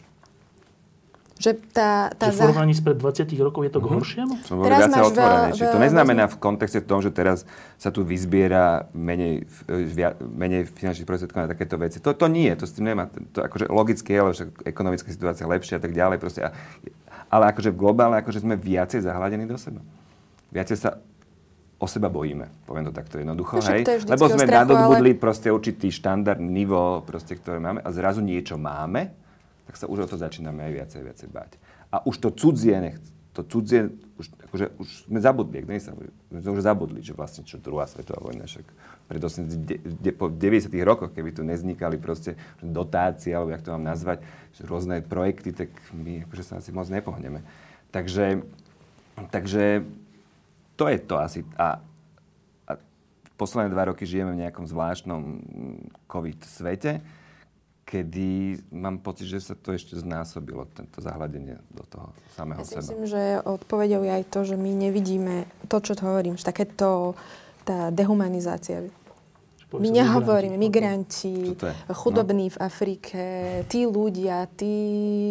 [SPEAKER 3] Že tá,
[SPEAKER 1] tá že v porovnaní spred 20 rokov je to k mm-hmm. horšiemu?
[SPEAKER 2] Som teraz máš otvorené. Veľ, to neznamená v kontexte tom, že teraz sa tu vyzbiera menej, via, menej finančných prostriedkov na takéto veci. To, to nie, to s tým nemá. To akože logicky je, ale však ekonomická situácia lepšia a tak ďalej. Proste. A, ale akože v globále akože sme viacej zahladení do seba. Viacej sa o seba bojíme. Poviem to takto jednoducho.
[SPEAKER 3] No však
[SPEAKER 2] hej?
[SPEAKER 3] to je
[SPEAKER 2] Lebo sme
[SPEAKER 3] strachu,
[SPEAKER 2] nadobudli
[SPEAKER 3] ale-
[SPEAKER 2] proste určitý štandard, nivo, proste, ktoré máme a zrazu niečo máme, tak sa už o to začíname aj viacej, viacej báť. A už to cudzie, nech, to cudzie, už, akože, už sme zabudli, ak sa, sme už zabudli, že vlastne čo druhá svetová vojna, však pred 80, de, po 90 rokoch, keby tu neznikali proste dotácie, alebo jak to mám nazvať, že rôzne projekty, tak my akože sa asi moc nepohneme. Takže, takže to je to asi. A, a posledné dva roky žijeme v nejakom zvláštnom COVID svete, kedy mám pocit, že sa to ešte znásobilo, tento zahľadenie do toho samého
[SPEAKER 3] Ja si
[SPEAKER 2] seba.
[SPEAKER 3] myslím, že odpovedou je aj to, že my nevidíme to, čo to hovorím, že takéto tá dehumanizácia. My nehovoríme
[SPEAKER 1] migranti.
[SPEAKER 3] migranti,
[SPEAKER 2] je?
[SPEAKER 3] chudobní v Afrike, tí ľudia, tí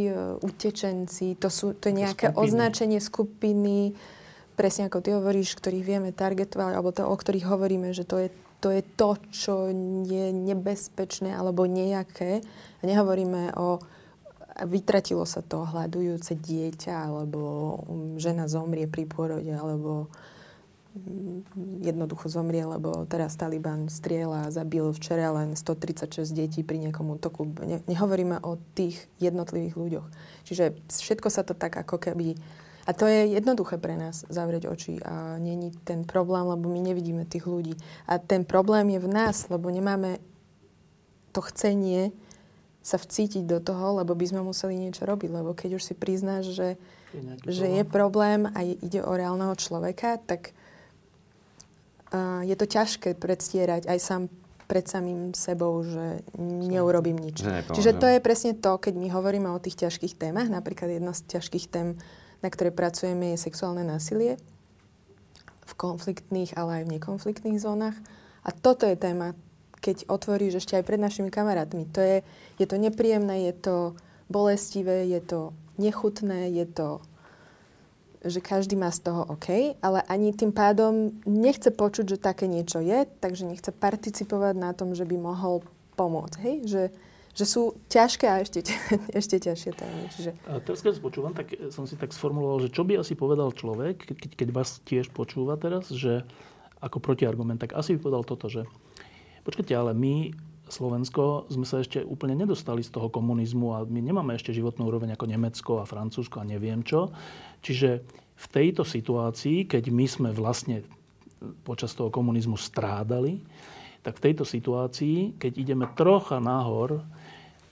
[SPEAKER 3] e, utečenci, to, sú, to je nejaké
[SPEAKER 1] skupiny.
[SPEAKER 3] označenie skupiny, presne ako ty hovoríš, ktorých vieme targetovať, alebo to, o ktorých hovoríme, že to je, to je to, čo je nebezpečné alebo nejaké. A nehovoríme o vytratilo sa to hľadujúce dieťa, alebo um, žena zomrie pri pôrode, alebo mm, jednoducho zomrie, lebo teraz Taliban strieľa a zabil včera len 136 detí pri nejakom útoku. Ne, nehovoríme o tých jednotlivých ľuďoch. Čiže všetko sa to tak ako keby... A to je jednoduché pre nás zavrieť oči a není ten problém, lebo my nevidíme tých ľudí. A ten problém je v nás, lebo nemáme to chcenie sa vcítiť do toho, lebo by sme museli niečo robiť. Lebo keď už si priznáš, že,
[SPEAKER 1] Je
[SPEAKER 3] že je problém a ide o reálneho človeka, tak uh, je to ťažké predstierať aj sám pred samým sebou, že neurobím nič.
[SPEAKER 2] Že.
[SPEAKER 3] Čiže to je presne to, keď my hovoríme o tých ťažkých témach. Napríklad jedna z ťažkých tém, na ktoré pracujeme, je sexuálne násilie v konfliktných, ale aj v nekonfliktných zónach. A toto je téma, keď otvoríš ešte aj pred našimi kamarátmi. To je, je to nepríjemné, je to bolestivé, je to nechutné, je to že každý má z toho OK, ale ani tým pádom nechce počuť, že také niečo je, takže nechce participovať na tom, že by mohol pomôcť. Hej? Že, že sú ťažké a ešte, ešte ťažšie témy. Čiže
[SPEAKER 1] A teraz, keď počúvam, tak som si tak sformuloval, že čo by asi povedal človek, keď, keď vás tiež počúva teraz, že ako protiargument, tak asi by povedal toto, že počkajte, ale my, Slovensko, sme sa ešte úplne nedostali z toho komunizmu a my nemáme ešte životnú úroveň ako Nemecko a Francúzsko a neviem čo. Čiže v tejto situácii, keď my sme vlastne počas toho komunizmu strádali, tak v tejto situácii, keď ideme trocha nahor,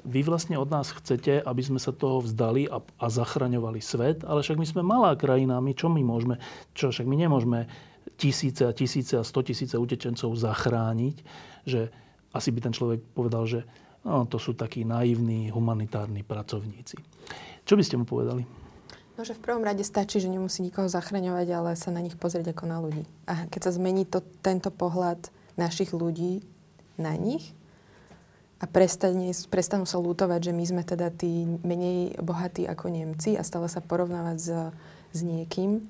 [SPEAKER 1] vy vlastne od nás chcete, aby sme sa toho vzdali a, a zachraňovali svet, ale však my sme malá krajina, my čo my môžeme, čo však my nemôžeme tisíce a tisíce a sto tisíce utečencov zachrániť, že asi by ten človek povedal, že no, to sú takí naivní humanitárni pracovníci. Čo by ste mu povedali?
[SPEAKER 3] No, že v prvom rade stačí, že nemusí nikoho zachraňovať, ale sa na nich pozrieť ako na ľudí. A keď sa zmení to, tento pohľad našich ľudí na nich a prestane, prestanú sa lútovať, že my sme teda tí menej bohatí ako Nemci a stále sa porovnávať s, s niekým,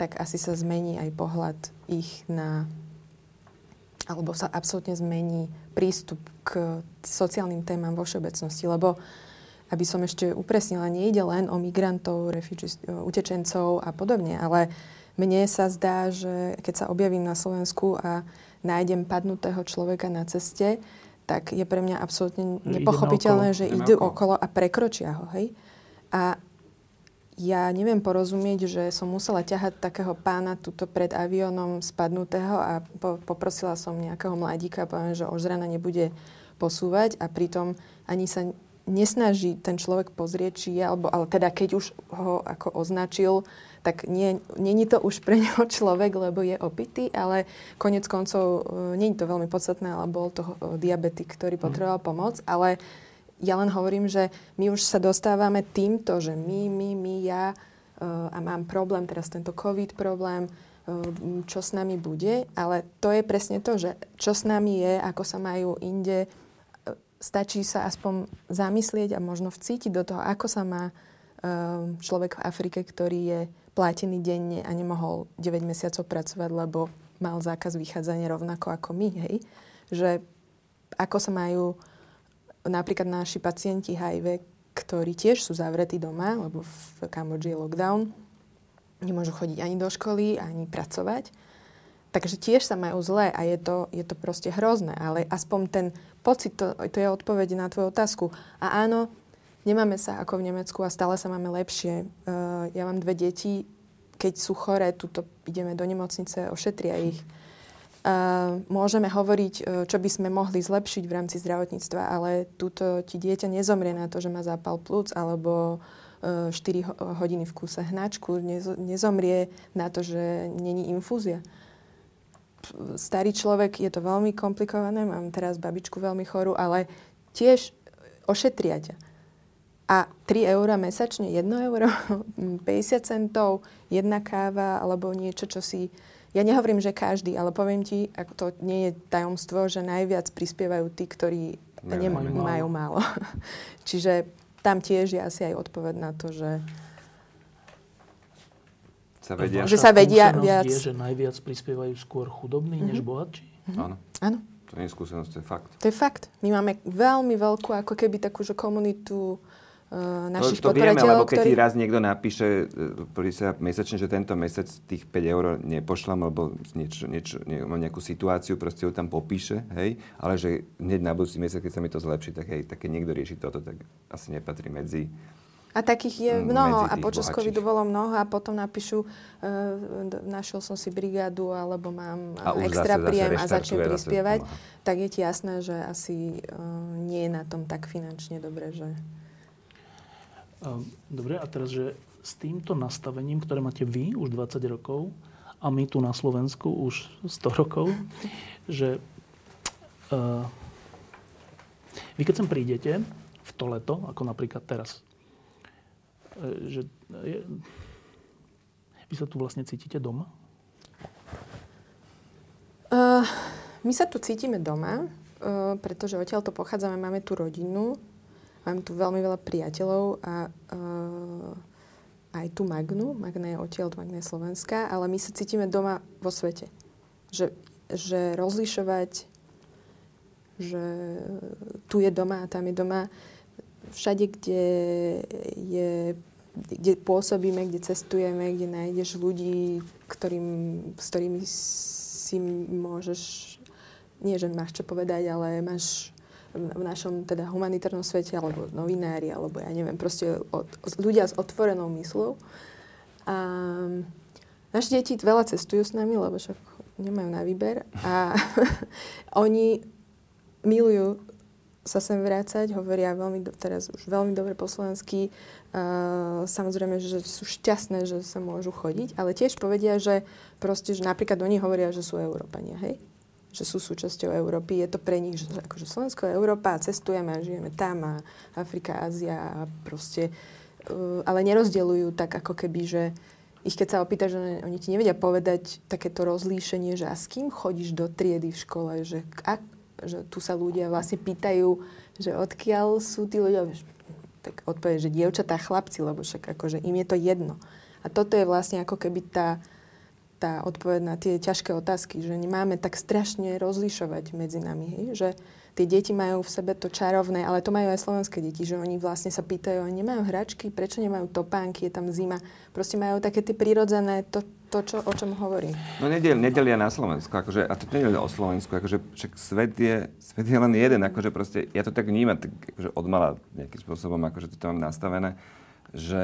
[SPEAKER 3] tak asi sa zmení aj pohľad ich na alebo sa absolútne zmení prístup k sociálnym témam vo všeobecnosti, lebo aby som ešte upresnila, nejde len o migrantov, refugees, utečencov a podobne, ale mne sa zdá, že keď sa objavím na Slovensku a nájdem padnutého človeka na ceste, tak je pre mňa absolútne nepochopiteľné, že idú
[SPEAKER 2] okolo.
[SPEAKER 3] okolo a prekročia ho. Hej? A ja neviem porozumieť, že som musela ťahať takého pána tuto pred aviónom spadnutého a po, poprosila som nejakého mladíka poviem, že už rana nebude posúvať a pritom ani sa nesnaží ten človek pozrieť, či je, alebo, ale teda keď už ho ako označil, tak nie, není to už pre neho človek, lebo je opitý, ale konec koncov e, nie je to veľmi podstatné, ale bol to e, diabetik, ktorý potreboval pomoc, ale ja len hovorím, že my už sa dostávame týmto, že my, my, my, ja uh, a mám problém, teraz tento COVID problém, uh, čo s nami bude, ale to je presne to, že čo s nami je, ako sa majú inde, stačí sa aspoň zamyslieť a možno vcítiť do toho, ako sa má človek v Afrike, ktorý je platený denne a nemohol 9 mesiacov pracovať, lebo mal zákaz vychádzania rovnako ako my, hej? Že ako sa majú napríklad naši pacienti HIV, ktorí tiež sú zavretí doma, lebo v Kambodži je lockdown, nemôžu chodiť ani do školy, ani pracovať, tak Takže tiež sa majú zlé a je to, je to proste hrozné, ale aspoň ten pocit, to, to je odpoveď na tvoju otázku. A áno, nemáme sa ako v Nemecku a stále sa máme lepšie. Uh, ja mám dve deti, keď sú choré, tuto ideme do nemocnice, ošetria ich. Uh, môžeme hovoriť, čo by sme mohli zlepšiť v rámci zdravotníctva, ale túto ti dieťa nezomrie na to, že má zápal plúc alebo 4 hodiny v kúse hnačku, nezomrie na to, že není infúzia. Starý človek, je to veľmi komplikované, mám teraz babičku veľmi chorú, ale tiež ošetria ťa. A 3 eur mesačne, 1 euro, 50 centov, jedna káva alebo niečo, čo si... Ja nehovorím, že každý, ale poviem ti, ak to nie je tajomstvo, že najviac prispievajú tí, ktorí nemajú málo. Majú málo. Čiže tam tiež je asi aj odpoveď na to, že
[SPEAKER 2] sa vedia.
[SPEAKER 3] Že sa vedia viac.
[SPEAKER 1] Je, že najviac prispievajú skôr chudobní mm-hmm. než bohatší?
[SPEAKER 2] Mm-hmm. Áno.
[SPEAKER 3] Áno.
[SPEAKER 2] To nie je skúsenosť, to je fakt.
[SPEAKER 3] To je fakt. My máme veľmi veľkú, ako keby takú, že komunitu uh, našich
[SPEAKER 2] to, to vieme, lebo keď ktorý... raz niekto napíše uh, sa mesačne, že tento mesiac tých 5 eur nepošlám, alebo niečo, niečo, nie, mám nejakú situáciu, proste ju tam popíše, hej, ale že hneď na budúci mesiac, keď sa mi to zlepší, tak hej, tak keď niekto rieši toto, tak asi nepatrí medzi
[SPEAKER 3] a takých je mnoho a počas covidu bolo mnoho a potom napíšu, uh, našiel som si brigádu alebo mám a extra zase, príjem zase a začnem prispievať, tak je ti jasné, že asi uh, nie je na tom tak finančne dobre, že...
[SPEAKER 1] Ehm, dobre, a teraz, že s týmto nastavením, ktoré máte vy už 20 rokov a my tu na Slovensku už 100 rokov, že uh, vy keď sem prídete v to leto, ako napríklad teraz, E, že je, vy sa tu vlastne cítite doma?
[SPEAKER 3] Uh, my sa tu cítime doma, uh, pretože odtiaľ pochádzame, máme tu rodinu, máme tu veľmi veľa priateľov a uh, aj tu Magnu, Magna je odtiaľ, Magna je Slovenská, ale my sa cítime doma vo svete. Že, že rozlišovať, že tu je doma a tam je doma, všade, kde, je, kde pôsobíme, kde cestujeme, kde nájdeš ľudí, ktorým, s ktorými si môžeš, nie že máš čo povedať, ale máš v našom teda humanitárnom svete, alebo novinári, alebo ja neviem, proste od, ľudia s otvorenou myslou. A naše deti veľa cestujú s nami, lebo však nemajú na výber. A oni milujú sa sem vrácať, hovoria veľmi, do, teraz už veľmi dobre po slovensky. Uh, samozrejme, že sú šťastné, že sa môžu chodiť, ale tiež povedia, že proste, že napríklad oni hovoria, že sú Európania, hej? Že sú súčasťou Európy. Je to pre nich, že akože Slovensko je Európa cestujeme a žijeme tam a Afrika, Ázia a proste... Uh, ale nerozdeľujú tak ako keby, že ich keď sa opýta, že oni ti nevedia povedať takéto rozlíšenie, že a s kým chodíš do triedy v škole, že a, že tu sa ľudia vlastne pýtajú, že odkiaľ sú tí ľudia, tak odpovie, že dievčatá, chlapci, lebo však akože im je to jedno. A toto je vlastne ako keby tá, tá odpoveď na tie ťažké otázky, že nemáme tak strašne rozlišovať medzi nami, hej? že tie deti majú v sebe to čarovné, ale to majú aj slovenské deti, že oni vlastne sa pýtajú, oni nemajú hračky, prečo nemajú topánky, je tam zima. Proste majú také tie prirodzené, to, to čo, o čom hovorím.
[SPEAKER 2] No nedel, nedelia na Slovensku, akože, a to nedelia o Slovensku, akože však svet je, svet je len jeden, akože proste, ja to tak vnímam, tak akože odmala nejakým spôsobom, akože to mám nastavené, že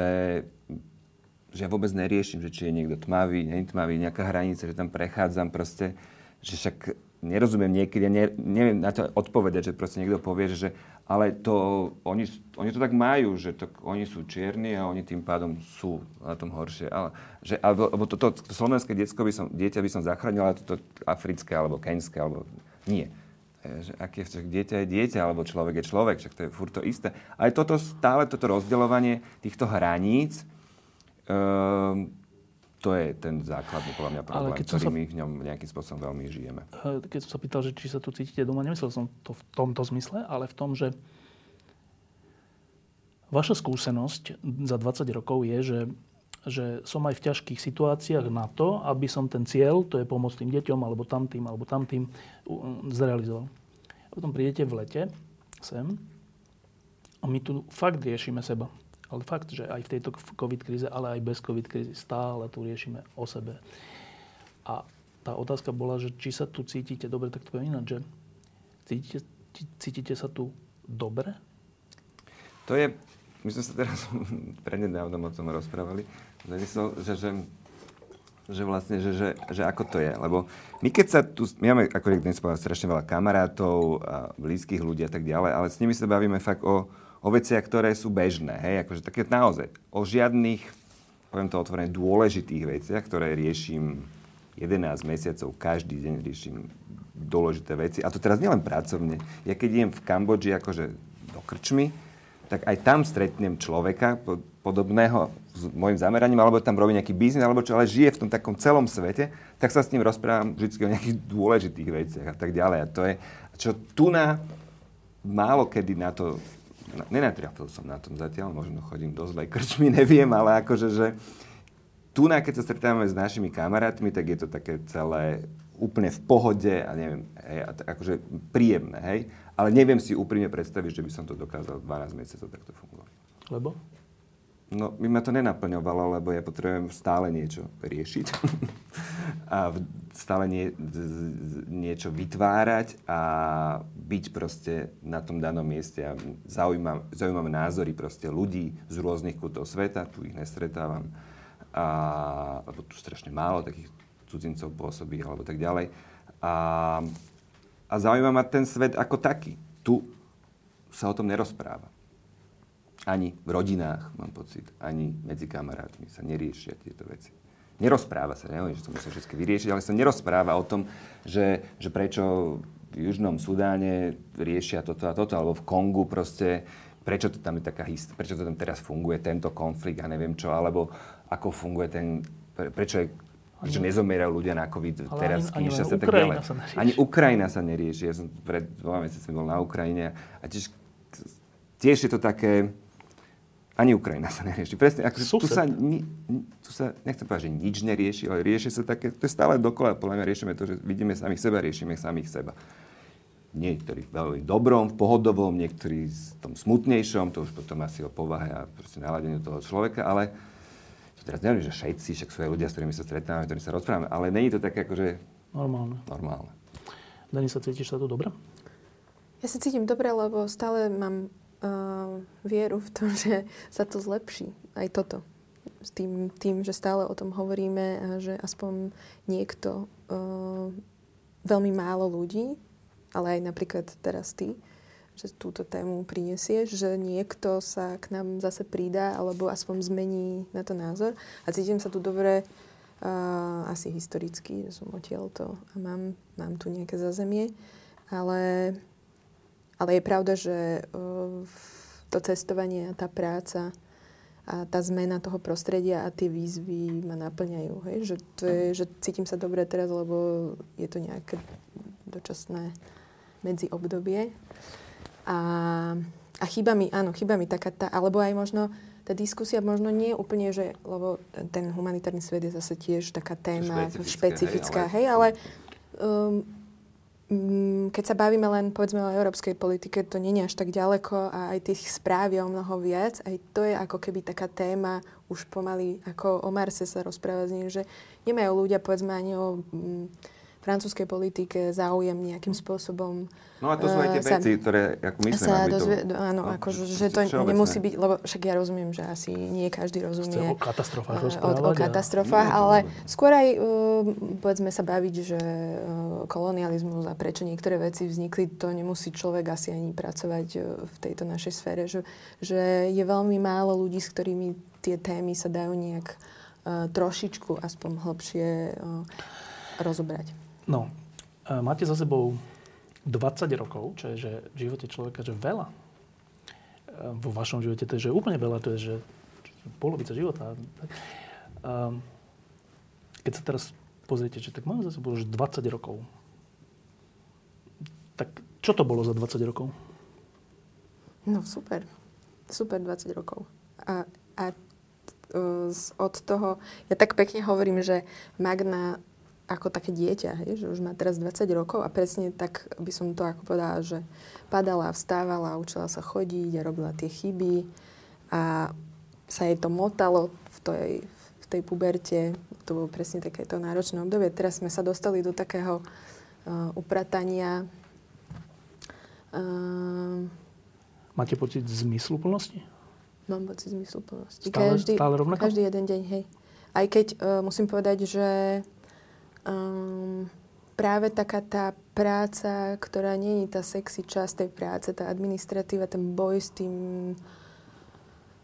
[SPEAKER 2] že ja vôbec neriešim, že či je niekto tmavý, nie tmavý, nejaká hranica, že tam prechádzam proste, že však nerozumiem niekedy, ne, neviem na to odpovedať, že proste niekto povie, že ale to, oni, oni to tak majú, že to, oni sú čierni a oni tým pádom sú na tom horšie. Ale, že, alebo to, to, to slovenské detsko by som, dieťa by som zachránil, ale to, africké alebo keňské, alebo nie. E, že aké, však dieťa je dieťa, alebo človek je človek, však to je furt to isté. Aj toto stále, toto rozdeľovanie týchto hraníc, to je ten základný podľa mňa problém, keď ktorý sa... my v ňom nejakým spôsobom veľmi žijeme.
[SPEAKER 1] Eh, keď som sa pýtal, že či sa tu cítite doma, nemyslel som to v tomto zmysle, ale v tom, že vaša skúsenosť za 20 rokov je, že, že som aj v ťažkých situáciách na to, aby som ten cieľ, to je pomôcť tým deťom, alebo tamtým, alebo tamtým, zrealizoval. A potom prídete v lete sem a my tu fakt riešime seba ale fakt, že aj v tejto COVID kríze, ale aj bez COVID krízy stále tu riešime o sebe. A tá otázka bola, že či sa tu cítite dobre, tak to poviem ináč, že cítite, cítite sa tu dobre?
[SPEAKER 2] To je, my sme sa teraz prednedávnom o tom rozprávali, že, že, že vlastne, že, že, že ako to je. Lebo my keď sa tu, my máme, ako dnes povedal, strašne veľa kamarátov a blízkych ľudí a tak ďalej, ale s nimi sa bavíme fakt o, o veciach, ktoré sú bežné, hej, akože také naozaj, o žiadnych, poviem to otvorene, dôležitých veciach, ktoré riešim 11 mesiacov, každý deň riešim dôležité veci. A to teraz nielen pracovne. Ja keď idem v Kambodži akože do krčmy, tak aj tam stretnem človeka podobného s môjim zameraním, alebo tam robí nejaký biznis, alebo čo, ale žije v tom takom celom svete, tak sa s ním rozprávam vždy o nejakých dôležitých veciach a tak ďalej. A to je, čo tu na, málo kedy na to nenatrafil som na tom zatiaľ, možno chodím do zlej krčmy, neviem, ale akože, že tu, keď sa stretávame s našimi kamarátmi, tak je to také celé úplne v pohode a neviem, hej, a t- akože príjemné, hej. Ale neviem si úprimne predstaviť, že by som to dokázal 12 mesiacov takto fungovať.
[SPEAKER 1] Lebo?
[SPEAKER 2] No, mi ma to nenaplňovalo, lebo ja potrebujem stále niečo riešiť a stále nie, niečo vytvárať a byť proste na tom danom mieste a zaujímam, zaujímam názory proste ľudí z rôznych kútov sveta, tu ich nestretávam, a, lebo tu strašne málo takých cudzincov pôsobí alebo tak ďalej. A, a zaujíma ma ten svet ako taký. Tu sa o tom nerozpráva ani v rodinách, mám pocit, ani medzi kamarátmi sa neriešia tieto veci. Nerozpráva sa, neviem, že to musím všetky vyriešiť, ale sa nerozpráva o tom, že, že prečo v Južnom Sudáne riešia toto a toto, alebo v Kongu proste, prečo to tam je taká hist- prečo to tam teraz funguje, tento konflikt a neviem čo, alebo ako funguje ten, pre, prečo je prečo nezomierajú ľudia na COVID ale teraz, ani, ani, tak ďalej. Sa ani Ukrajina sa nerieši. Ja som pred dvoma mesiacmi bol na Ukrajine a tiež, tiež je to také, ani Ukrajina sa nerieši. Presne, ako, tu, sa, ni, tu sa, nechcem povedať, že nič nerieši, ale rieši sa také, to je stále dokola, podľa mňa riešime to, že vidíme samých seba, riešime samých seba. Niektorí veľmi dobrom, pohodovom, niektorí v tom smutnejšom, to už potom asi o povahe a proste naladeniu toho človeka, ale to teraz neviem, že všetci, však sú aj ľudia, s ktorými sa stretávame, ktorými sa rozprávame, ale není to také akože...
[SPEAKER 1] Normálne.
[SPEAKER 2] Normálne.
[SPEAKER 1] Dani, sa cítiš sa tu dobre?
[SPEAKER 3] Ja sa cítim dobre, lebo stále mám vieru v tom, že sa to zlepší. Aj toto. S tým, tým, že stále o tom hovoríme a že aspoň niekto, uh, veľmi málo ľudí, ale aj napríklad teraz ty, že túto tému prinesieš, že niekto sa k nám zase pridá alebo aspoň zmení na to názor. A cítim sa tu dobre uh, asi historicky, že som odtiaľto a mám, mám tu nejaké zazemie. Ale ale je pravda, že uh, to cestovanie a tá práca a tá zmena toho prostredia a tie výzvy ma naplňajú. Hej? Že, to je, že cítim sa dobre teraz, lebo je to nejaké dočasné medziobdobie. A, a chýba mi, áno, chýba mi taká tá, alebo aj možno tá diskusia možno nie je úplne, že, lebo ten humanitárny svet je zase tiež taká téma špecifická, špecifická hej, ale, hej, ale um, keď sa bavíme len povedzme o európskej politike, to nie je až tak ďaleko a aj tých správ je o mnoho viac. Aj to je ako keby taká téma už pomaly, ako o Marse sa rozpráva z nej, že nemajú ľudia povedzme ani o mm, francúzskej politike záujem nejakým spôsobom...
[SPEAKER 2] No a to sú aj tie uh, veci, ktoré ako my sme sa dozvie,
[SPEAKER 3] to... Áno, no, ako, že, to všeobecné. nemusí byť, lebo však ja rozumiem, že asi nie každý rozumie
[SPEAKER 1] o katastrofách
[SPEAKER 3] uh, o, o katastrofách, a... ale skôr aj uh, povedzme sa baviť, že uh, kolonializmus a prečo niektoré veci vznikli, to nemusí človek asi ani pracovať uh, v tejto našej sfére, že, že je veľmi málo ľudí, s ktorými tie témy sa dajú nejak uh, trošičku aspoň hlbšie uh, rozobrať.
[SPEAKER 1] No, e, máte za sebou 20 rokov, čo je že v živote človeka že veľa. E, vo vašom živote to je že úplne veľa, to je že polovica života. E, keď sa teraz pozriete, že tak máme za sebou už 20 rokov. Tak čo to bolo za 20 rokov?
[SPEAKER 3] No super. Super 20 rokov. A, a od toho, ja tak pekne hovorím, že Magna ako také dieťa, hej, že už má teraz 20 rokov a presne tak by som to ako povedala, že padala, vstávala, učila sa chodiť a robila tie chyby a sa jej to motalo v tej, v tej puberte, to bolo presne takéto náročné obdobie. Teraz sme sa dostali do takého uh, upratania.
[SPEAKER 1] Uh, Máte pocit zmysluplnosti?
[SPEAKER 3] Mám pocit zmysluplnosti.
[SPEAKER 1] Stále, každý, stále rovnako?
[SPEAKER 3] Každý jeden deň, hej. Aj keď uh, musím povedať, že um, práve taká tá práca, ktorá nie je tá sexy časť tej práce, tá administratíva, ten boj s tým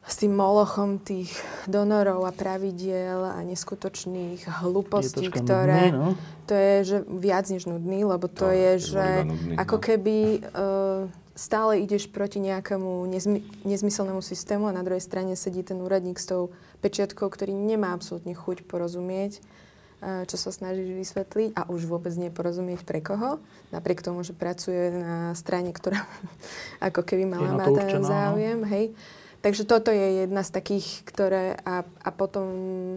[SPEAKER 3] s tým molochom tých donorov a pravidiel a neskutočných hlupostí, je ktoré... Nudný, no? To je že viac než nudný, lebo to, to je, že nudný, ako no. keby uh, stále ideš proti nejakému nezmy, nezmyselnému systému a na druhej strane sedí ten úradník s tou pečiatkou, ktorý nemá absolútne chuť porozumieť čo sa snažíš vysvetliť a už vôbec neporozumieť pre koho, napriek tomu, že pracuje na strane, ktorá ako keby mala má ten záujem. Hej. Takže toto je jedna z takých, ktoré a, a potom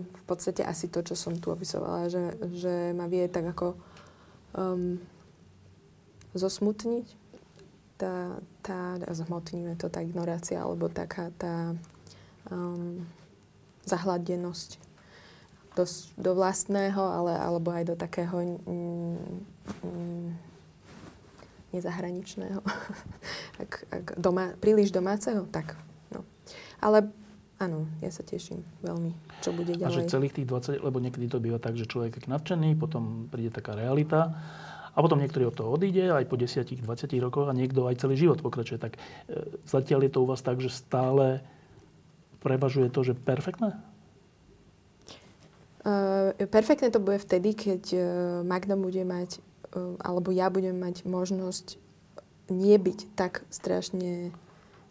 [SPEAKER 3] v podstate asi to, čo som tu opisovala, že, že ma vie tak ako um, zosmutniť tá, tá, zhmotníme to, tá ignorácia alebo taká tá um, zahladenosť do, do vlastného, ale, alebo aj do takého mm, mm, nezahraničného. ak, ak doma, príliš domáceho, tak ale áno, ja sa teším veľmi, čo bude ďalej.
[SPEAKER 1] A že celých tých 20, lebo niekedy to býva tak, že človek je nadšený, potom príde taká realita a potom niektorý od toho odíde aj po 10-20 rokoch a niekto aj celý život pokračuje. Tak e, zatiaľ je to u vás tak, že stále prevažuje to, že perfektné?
[SPEAKER 3] Uh, perfektné to bude vtedy, keď uh, Magda bude mať, uh, alebo ja budem mať možnosť nie byť tak strašne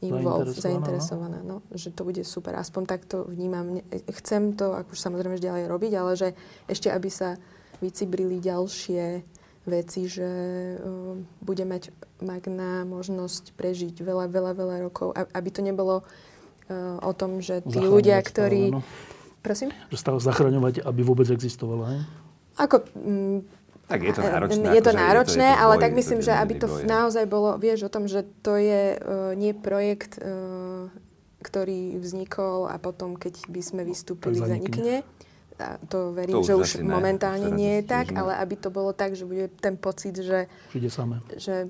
[SPEAKER 3] involved, zainteresovaná. No. Že to bude super. Aspoň tak to vnímam. Chcem to, už samozrejme ďalej robiť, ale že ešte, aby sa vycibrili ďalšie veci, že uh, bude mať Magna možnosť prežiť veľa, veľa, veľa rokov. Aby to nebolo uh, o tom, že tí ľudia, ktorí... Stále, no. Prosím?
[SPEAKER 1] Že stále zachraňovať, aby vôbec existovala, hej?
[SPEAKER 3] Ako... Mm,
[SPEAKER 2] tak je to náročné.
[SPEAKER 3] Je to náročné, je to, je to ale boj, tak myslím, že aby to boje. naozaj bolo, vieš o tom, že to je uh, nie projekt, uh, ktorý vznikol a potom, keď by sme vystúpili, zanikne. A to verím, to že už ne, momentálne nie je tak, ale aby to bolo tak, že bude ten pocit, že, že,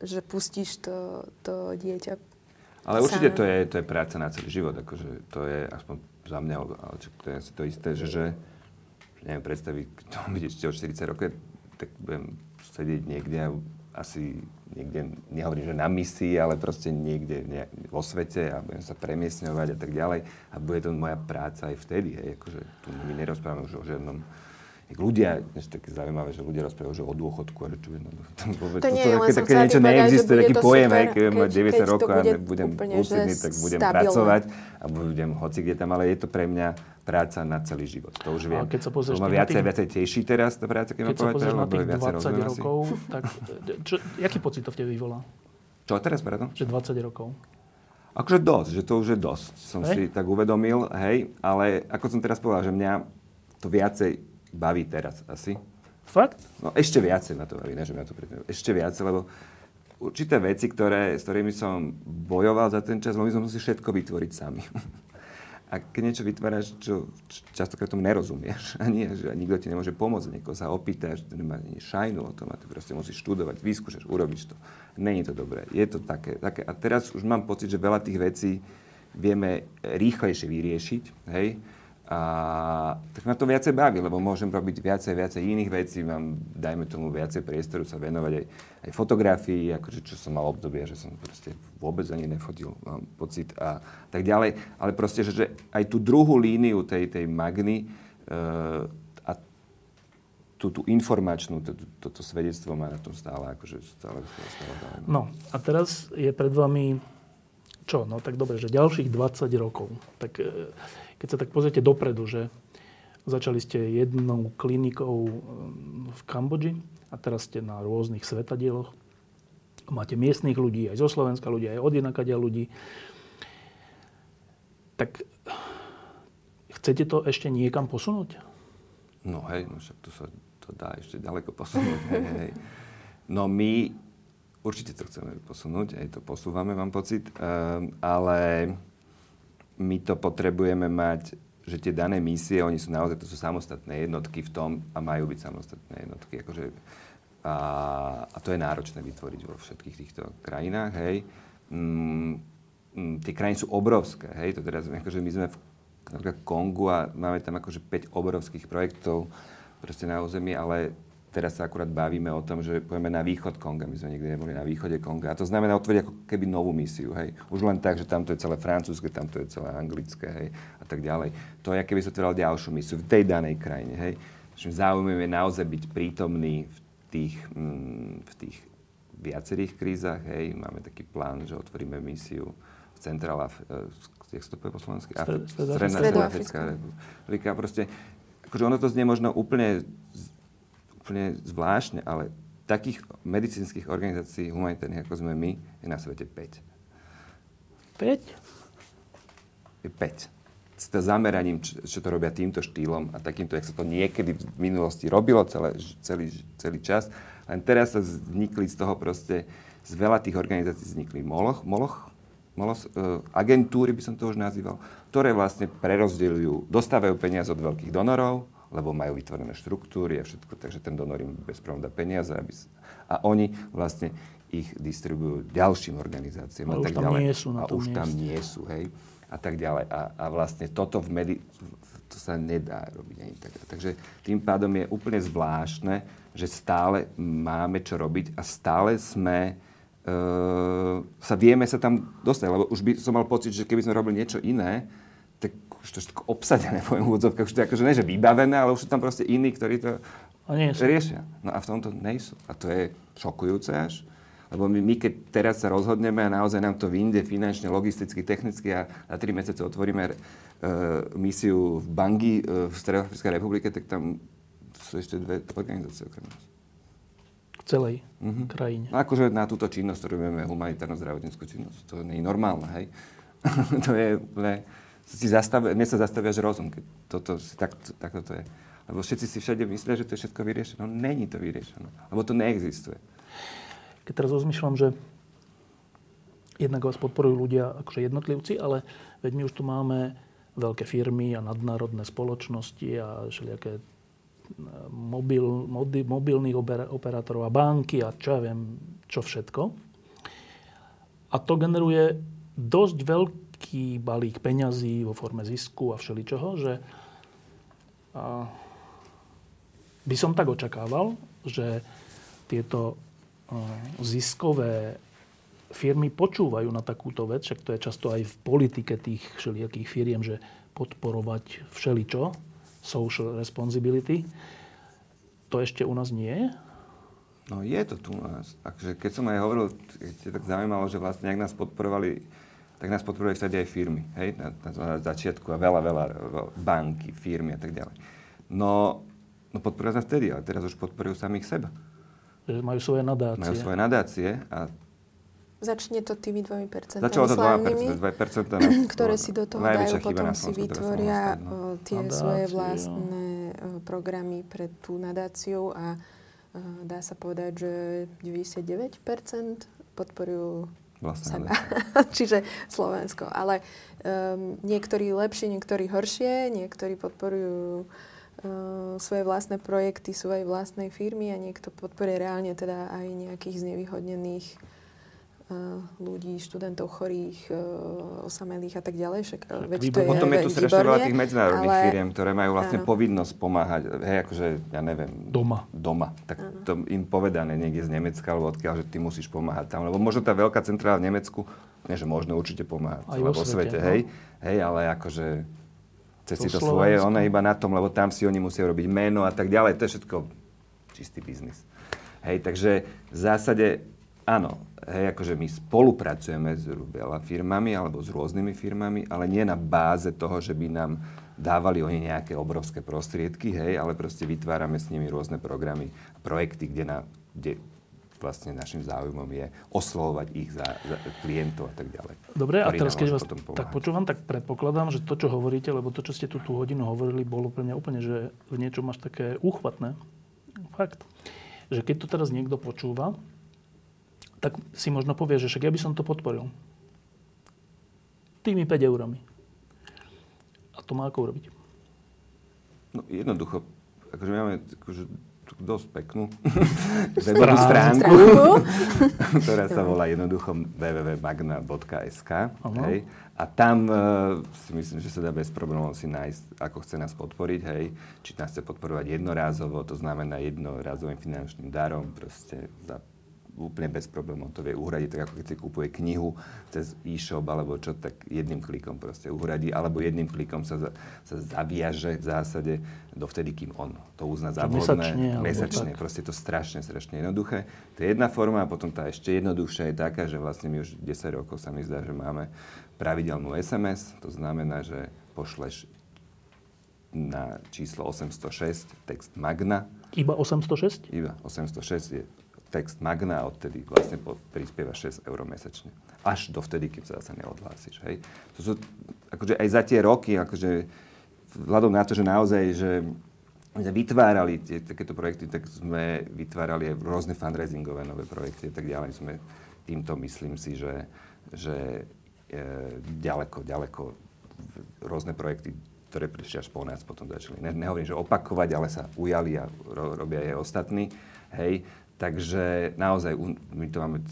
[SPEAKER 3] že pustíš to, to dieťa.
[SPEAKER 2] Ale určite to je, to je práca na celý život. Akože to je aspoň za mňa, ale to je asi to isté, že, že neviem predstaviť, keď bude ešte o 40 rokov, tak budem sedieť niekde a asi niekde, nehovorím, že na misii, ale proste niekde ne, vo svete a budem sa premiesňovať a tak ďalej. A bude to moja práca aj vtedy. Hej, akože tu my nerozprávame už o žiadnom ľudia, než také zaujímavé, že ľudia rozprávajú že o dôchodku, a že čo je, no,
[SPEAKER 3] to, to, to, nie, to, také, také niečo neexistuje,
[SPEAKER 2] taký pojem, aj keď mám 90 rokov a budem lucidný, tak budem stabilné. pracovať a budem hoci kde tam, ale je to pre mňa práca na celý život. To už viem. A keď sa pozrieš ma viacej, tých... viacej teší teraz tá práca, keď, keď
[SPEAKER 1] sa pozrieš na tých 20 rokov, tak čo, jaký pocit to v tebe vyvolá?
[SPEAKER 2] Čo teraz, pardon?
[SPEAKER 1] Že 20 rokov.
[SPEAKER 2] Akože dosť, že to už je dosť. Som hej? si tak uvedomil, hej, ale ako som teraz povedal, že mňa to viacej baví teraz asi.
[SPEAKER 1] Fakt?
[SPEAKER 2] No ešte viacej ma to baví, ne, že mňa to predtým. Ešte viacej, lebo určité veci, ktoré, s ktorými som bojoval za ten čas, mohli som si všetko vytvoriť sami. A keď niečo vytváraš, čo, čo častokrát tomu nerozumieš, a nie, že nikto ti nemôže pomôcť, niekoho sa opýtaš, že nemá ani šajnu o tom a ty proste musíš študovať, vyskúšaš, urobíš to. Není to dobré. Je to také, také. A teraz už mám pocit, že veľa tých vecí vieme rýchlejšie vyriešiť, hej? A tak ma to viacej baví, lebo môžem robiť viacej, viacej iných vecí, mám, dajme tomu, viacej priestoru sa venovať aj, aj fotografii, akože čo som mal obdobie, že som proste vôbec ani nefotil, mám pocit a tak ďalej. Ale proste, že, že aj tú druhú líniu tej, tej Magny uh, a tú, tú informačnú, to, toto svedectvo má na tom stále, akože stále, stále
[SPEAKER 1] stále No a teraz je pred vami čo? No tak dobre, že ďalších 20 rokov. Tak uh, keď sa tak pozriete dopredu, že začali ste jednou klinikou um, v Kambodži a teraz ste na rôznych svetadieloch. Máte miestných ľudí, aj zo Slovenska ľudí, aj od inakadia ľudí. Tak chcete to ešte niekam posunúť?
[SPEAKER 2] No hej, no však to sa to dá ešte ďaleko posunúť. hej, hej. No my určite to chceme posunúť, aj to posúvame, mám pocit, um, ale my to potrebujeme mať že tie dané misie, oni sú naozaj, to sú samostatné jednotky v tom a majú byť samostatné jednotky. Akože, a, a to je náročné vytvoriť vo všetkých týchto krajinách, hej. Mm, mm, tie krajiny sú obrovské, hej. To teraz, akože my sme v Kongu a máme tam akože 5 obrovských projektov proste na území, ale teraz sa akurát bavíme o tom, že pojeme na východ Konga. My sme nikdy neboli na východe Konga. A to znamená otvoriť ako keby novú misiu. Hej. Už len tak, že tamto je celé francúzske, tamto je celé anglické hej, a tak ďalej. To je, keby sa otvoril ďalšiu misiu v tej danej krajine. Hej. Záujem je naozaj byť prítomný v tých, mm, v tých viacerých krízach. Hej. Máme taký plán, že otvoríme misiu v Centrál Af- e, jak sa to povie po slovensky?
[SPEAKER 3] Stredoafrická
[SPEAKER 2] republika. Proste, akože ono to znie možno úplne úplne zvláštne, ale takých medicínskych organizácií humanitárnych, ako sme my, je na svete 5.
[SPEAKER 1] 5?
[SPEAKER 2] Je 5. S zameraním, čo, to robia týmto štýlom a takýmto, jak sa to niekedy v minulosti robilo celé, celý, celý čas. Len teraz sa vznikli z toho proste, z veľa tých organizácií vznikli moloch, moloch, moloch uh, agentúry by som to už nazýval, ktoré vlastne prerozdeľujú, dostávajú peniaze od veľkých donorov, lebo majú vytvorené štruktúry a všetko, takže ten donor im bez dá peniaze. Aby... A oni vlastne ich distribujú ďalším organizáciám
[SPEAKER 1] a,
[SPEAKER 2] a tak
[SPEAKER 1] ďalej. Nie sú
[SPEAKER 2] na
[SPEAKER 1] a už
[SPEAKER 2] tam nie sú, hej. A tak ďalej. A, a vlastne toto v medi... to sa nedá robiť ani tak. Takže tým pádom je úplne zvláštne, že stále máme čo robiť a stále sme e, sa vieme sa tam dostať. Lebo už by som mal pocit, že keby sme robili niečo iné, už to všetko obsadené, poviem úvodzovkách, už to je akože ne, že vybavené, ale už sú tam proste iní, ktorí to
[SPEAKER 1] a nie sú.
[SPEAKER 2] riešia. No a v tomto nejsú. A to je šokujúce až. Lebo my, my keď teraz sa rozhodneme a naozaj nám to vyjde finančne, logisticky, technicky a na tri mesiace otvoríme e, misiu v Bangi e, v Stredoafrickej republike, tak tam sú ešte dve organizácie okrem nás.
[SPEAKER 1] V celej mm-hmm. krajine.
[SPEAKER 2] No akože na túto činnosť, ktorú vieme humanitárno zdravotníckú činnosť, to nie je normálne, hej. to je úplne si zastav, mne sa zastaviaš rozum, keď toto, tak, tak toto je. Lebo všetci si všade myslia, že to je všetko vyriešené. No není to vyriešené. Lebo to neexistuje.
[SPEAKER 1] Keď teraz rozmýšľam, že jednak vás podporujú ľudia akože jednotlivci, ale veď my už tu máme veľké firmy a nadnárodné spoločnosti a všelijaké e, mobil, mobilných operátorov a banky a čo ja viem, čo všetko. A to generuje dosť veľký veľký balík peňazí vo forme zisku a všeličoho, že a, by som tak očakával, že tieto ziskové firmy počúvajú na takúto vec, však to je často aj v politike tých všelijakých firiem, že podporovať všeličo, social responsibility. To ešte u nás nie je?
[SPEAKER 2] No je to tu u nás. Takže keď som aj hovoril, keď je tak zaujímalo, že vlastne ak nás podporovali tak nás podporujú vtedy aj firmy. Hej? Na, na, na začiatku a veľa, veľa banky, firmy a tak ďalej. No, no podporujú nás vtedy, ale teraz už podporujú samých seba.
[SPEAKER 1] Že majú svoje nadácie.
[SPEAKER 2] Majú svoje nadácie a
[SPEAKER 3] Začne to tými dvomi percentami
[SPEAKER 2] Začalo to 2%, 2% na,
[SPEAKER 3] ktoré si do toho dajú, potom si vytvoria no. tie Nadáciu. svoje vlastné programy pre tú nadáciu a dá sa povedať, že 99% podporujú
[SPEAKER 2] vlastne
[SPEAKER 3] seba. Čiže Slovensko. Ale um, niektorí lepšie, niektorí horšie, niektorí podporujú uh, svoje vlastné projekty, svoje vlastnej firmy a niekto podporuje reálne teda aj nejakých znevýhodnených ľudí, študentov chorých, uh, osamelých a tak ďalej. Však, veď to
[SPEAKER 2] je, potom je tu strašne veľa tých medzinárodných ale... firiem, ktoré majú vlastne áno. povinnosť pomáhať. Hej, akože, ja neviem.
[SPEAKER 1] Doma.
[SPEAKER 2] Doma. Tak áno. to im povedané niekde z Nemecka, alebo odkiaľ, že ty musíš pomáhať tam. Lebo možno tá veľká centrála v Nemecku, nie že možno určite pomáhať.
[SPEAKER 1] Aj vo svete,
[SPEAKER 2] svete no. hej, hej, ale akože chce si to svoje, ono iba na tom, lebo tam si oni musia robiť meno a tak ďalej. To je všetko čistý biznis. Hej, takže v zásade áno, hej, akože my spolupracujeme s veľa firmami alebo s rôznymi firmami, ale nie na báze toho, že by nám dávali oni nejaké obrovské prostriedky, hej, ale proste vytvárame s nimi rôzne programy, projekty, kde, na, kde vlastne našim záujmom je oslovovať ich za, za klientov a tak ďalej.
[SPEAKER 1] Dobre, a teraz keď vás tak počúvam, tak predpokladám, že to, čo hovoríte, lebo to, čo ste tu tú hodinu hovorili, bolo pre mňa úplne, že v niečom až také úchvatné. Fakt. Že keď to teraz niekto počúva, tak si možno povie, že však ja by som to podporil. Tými 5 eurami. A to to má ako urobiť?
[SPEAKER 2] No jednoducho, akože máme akože, dosť peknú webovú stránku, ktorá sa volá jednoducho www.magna.sk. Hej. A tam uh, si myslím, že sa dá bez problémov si nájsť, ako chce nás podporiť. Hej. Či nás chce podporovať jednorázovo, to znamená jednorázovým finančným darom, proste za úplne bez problémov to vie uhradiť, tak ako keď si kúpuje knihu cez e-shop alebo čo, tak jedným klikom proste uhradí, alebo jedným klikom sa, sa zaviaže v zásade dovtedy, kým on to uzná za vhodné.
[SPEAKER 1] Mesačne.
[SPEAKER 2] Mesačne, proste to strašne, strašne jednoduché. To je jedna forma a potom tá ešte jednoduchšia je taká, že vlastne my už 10 rokov sa mi zdá, že máme pravidelnú SMS, to znamená, že pošleš na číslo 806 text Magna.
[SPEAKER 1] Iba 806?
[SPEAKER 2] Iba 806 je text Magna a odtedy vlastne prispieva 6 eur mesačne. Až dovtedy, kým sa zase neodhlásiš. Hej. To sú, akože aj za tie roky, akože vzhľadom na to, že naozaj, že sme vytvárali tie, takéto projekty, tak sme vytvárali aj rôzne fundraisingové nové projekty a tak ďalej. Sme týmto myslím si, že, že e, ďaleko, ďaleko rôzne projekty, ktoré prišli až po nás, potom začali. Ne, nehovorím, že opakovať, ale sa ujali a ro, robia aj ostatní. Hej, Takže naozaj my to máme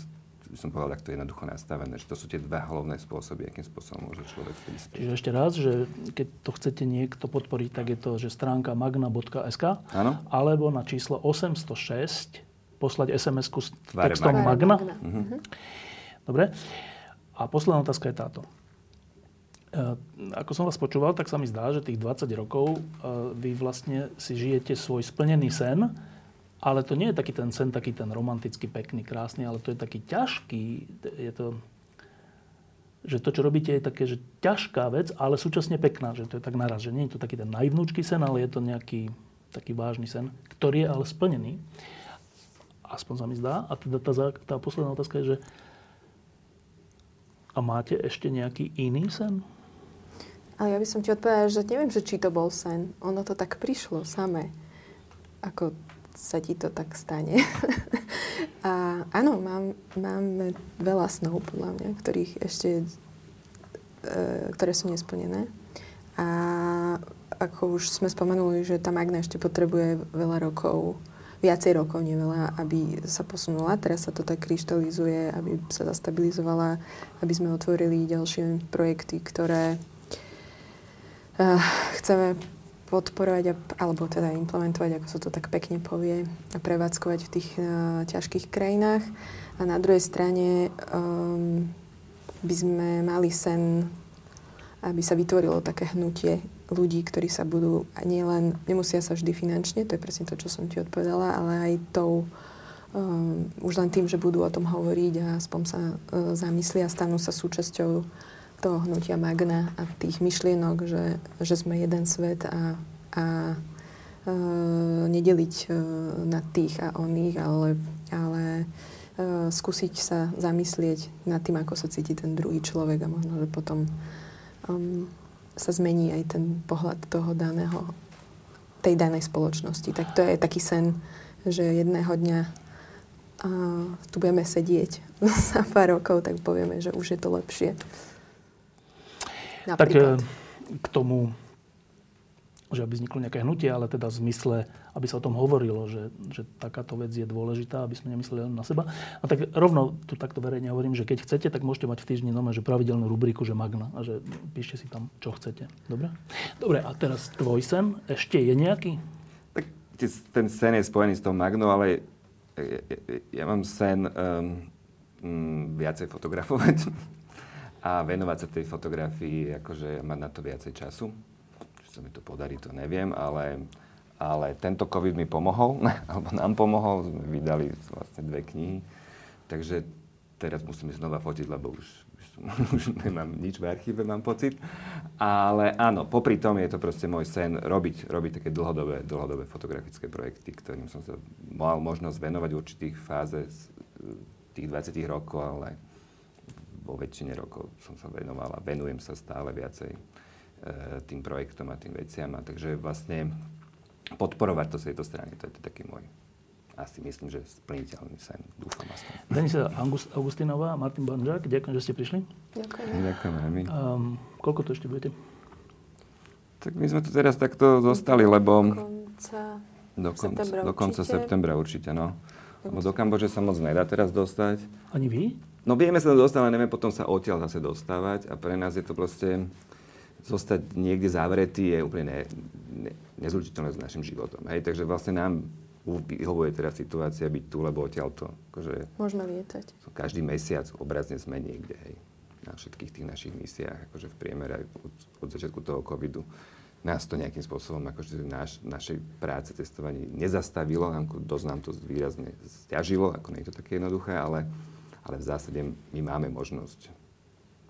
[SPEAKER 2] by som povedal takto jednoducho nastavené, že to sú tie dva hlavné spôsoby, akým spôsobom môže človek prispieť.
[SPEAKER 1] Čiže ešte raz, že keď to chcete niekto podporiť, tak je to, že stránka magna.sk alebo na číslo 806 poslať SMS-ku s Tvare textom Magna. Magna. Mhm. Dobre. A posledná otázka je táto. E, ako som vás počúval, tak sa mi zdá, že tých 20 rokov e, vy vlastne si žijete svoj splnený sen, ale to nie je taký ten sen, taký ten romantický, pekný, krásny, ale to je taký ťažký. Je to, že to, čo robíte, je také, že ťažká vec, ale súčasne pekná. Že to je tak naraz, že nie je to taký ten najvnúčký sen, ale je to nejaký taký vážny sen, ktorý je ale splnený. Aspoň sa mi zdá. A teda tá, tá posledná otázka je, že a máte ešte nejaký iný sen?
[SPEAKER 3] Ale ja by som ti odpovedala, že neviem, že či to bol sen. Ono to tak prišlo samé. Ako sa ti to tak stane. a áno, mám, máme veľa snov, podľa mňa, ktorých ešte, e, ktoré sú nesplnené. A ako už sme spomenuli, že tá Magna ešte potrebuje veľa rokov, viacej rokov, nie veľa, aby sa posunula. Teraz sa to tak kryštalizuje, aby sa zastabilizovala, aby sme otvorili ďalšie projekty, ktoré uh, chceme podporovať, alebo teda implementovať, ako sa to tak pekne povie, a prevádzkovať v tých uh, ťažkých krajinách. A na druhej strane um, by sme mali sen, aby sa vytvorilo také hnutie ľudí, ktorí sa budú nielen, nemusia sa vždy finančne, to je presne to, čo som ti odpovedala, ale aj tou, um, už len tým, že budú o tom hovoriť a aspoň sa uh, zamyslia, stanú sa súčasťou toho hnutia Magna a tých myšlienok, že, že sme jeden svet a, a e, nedeliť e, na tých a oných, ale, ale e, skúsiť sa zamyslieť nad tým, ako sa cíti ten druhý človek a možno, že potom um, sa zmení aj ten pohľad toho daného, tej danej spoločnosti. Tak to je taký sen, že jedného dňa uh, tu budeme sedieť za pár rokov, tak povieme, že už je to lepšie.
[SPEAKER 1] Napríklad. Tak eh, k tomu, že aby vzniklo nejaké hnutie, ale teda v zmysle, aby sa o tom hovorilo, že, že takáto vec je dôležitá, aby sme nemysleli len na seba. A tak rovno tu takto verejne hovorím, že keď chcete, tak môžete mať v týždni nome, že pravidelnú rubriku, že Magna a že píšte si tam, čo chcete. Dobre? Dobre, a teraz tvoj sen ešte je nejaký?
[SPEAKER 2] Tak ten sen je spojený s tou Magnou, ale ja, ja, ja mám sen um, viacej fotografovať a venovať sa tej fotografii, akože mať na to viacej času. Či sa mi to podarí, to neviem, ale, ale tento COVID mi pomohol, alebo nám pomohol, vydali vlastne dve knihy, takže teraz musím znova fotiť, lebo už, už, už nemám nič v archíve, mám pocit. Ale áno, popri tom je to proste môj sen robiť, robiť také dlhodobé, dlhodobé fotografické projekty, ktorým som sa mal možnosť venovať v určitých fáze tých 20 rokov, ale vo väčšine rokov som sa venoval a venujem sa stále viacej e, tým projektom a tým veciam. A takže vlastne podporovať to z tejto strany, to je to taký môj asi myslím, že splniteľný sen. Dúfam aspoň.
[SPEAKER 1] Denisa Augustinová a Martin Banžák, ďakujem, že ste prišli.
[SPEAKER 3] Ďakujem.
[SPEAKER 2] Ďakujem my. Um,
[SPEAKER 1] koľko to ešte budete?
[SPEAKER 2] Tak my sme tu teraz takto zostali, lebo...
[SPEAKER 3] Konca
[SPEAKER 2] Do konca,
[SPEAKER 3] septembra
[SPEAKER 2] do konca
[SPEAKER 3] určite.
[SPEAKER 2] septembra určite, no. Lebo do Kambodže sa moc nedá teraz dostať.
[SPEAKER 1] Ani vy?
[SPEAKER 2] No vieme sa dostať, ale nevieme potom sa odtiaľ zase dostávať a pre nás je to proste zostať niekde zavretý je úplne ne, ne, nezlučiteľné s našim životom. Hej? Takže vlastne nám vyhovuje teraz situácia byť tu, lebo odtiaľ to, akože
[SPEAKER 3] Môžeme lietať.
[SPEAKER 2] každý mesiac obrazne sme niekde, hej, na všetkých tých našich misiách, akože v priemere od, od začiatku toho covidu. Nás to nejakým spôsobom, akože náš, našej práce, cestovaní nezastavilo, nám, dosť nám to výrazne stiažilo, ako nie je to také jednoduché, ale, ale v zásade my máme možnosť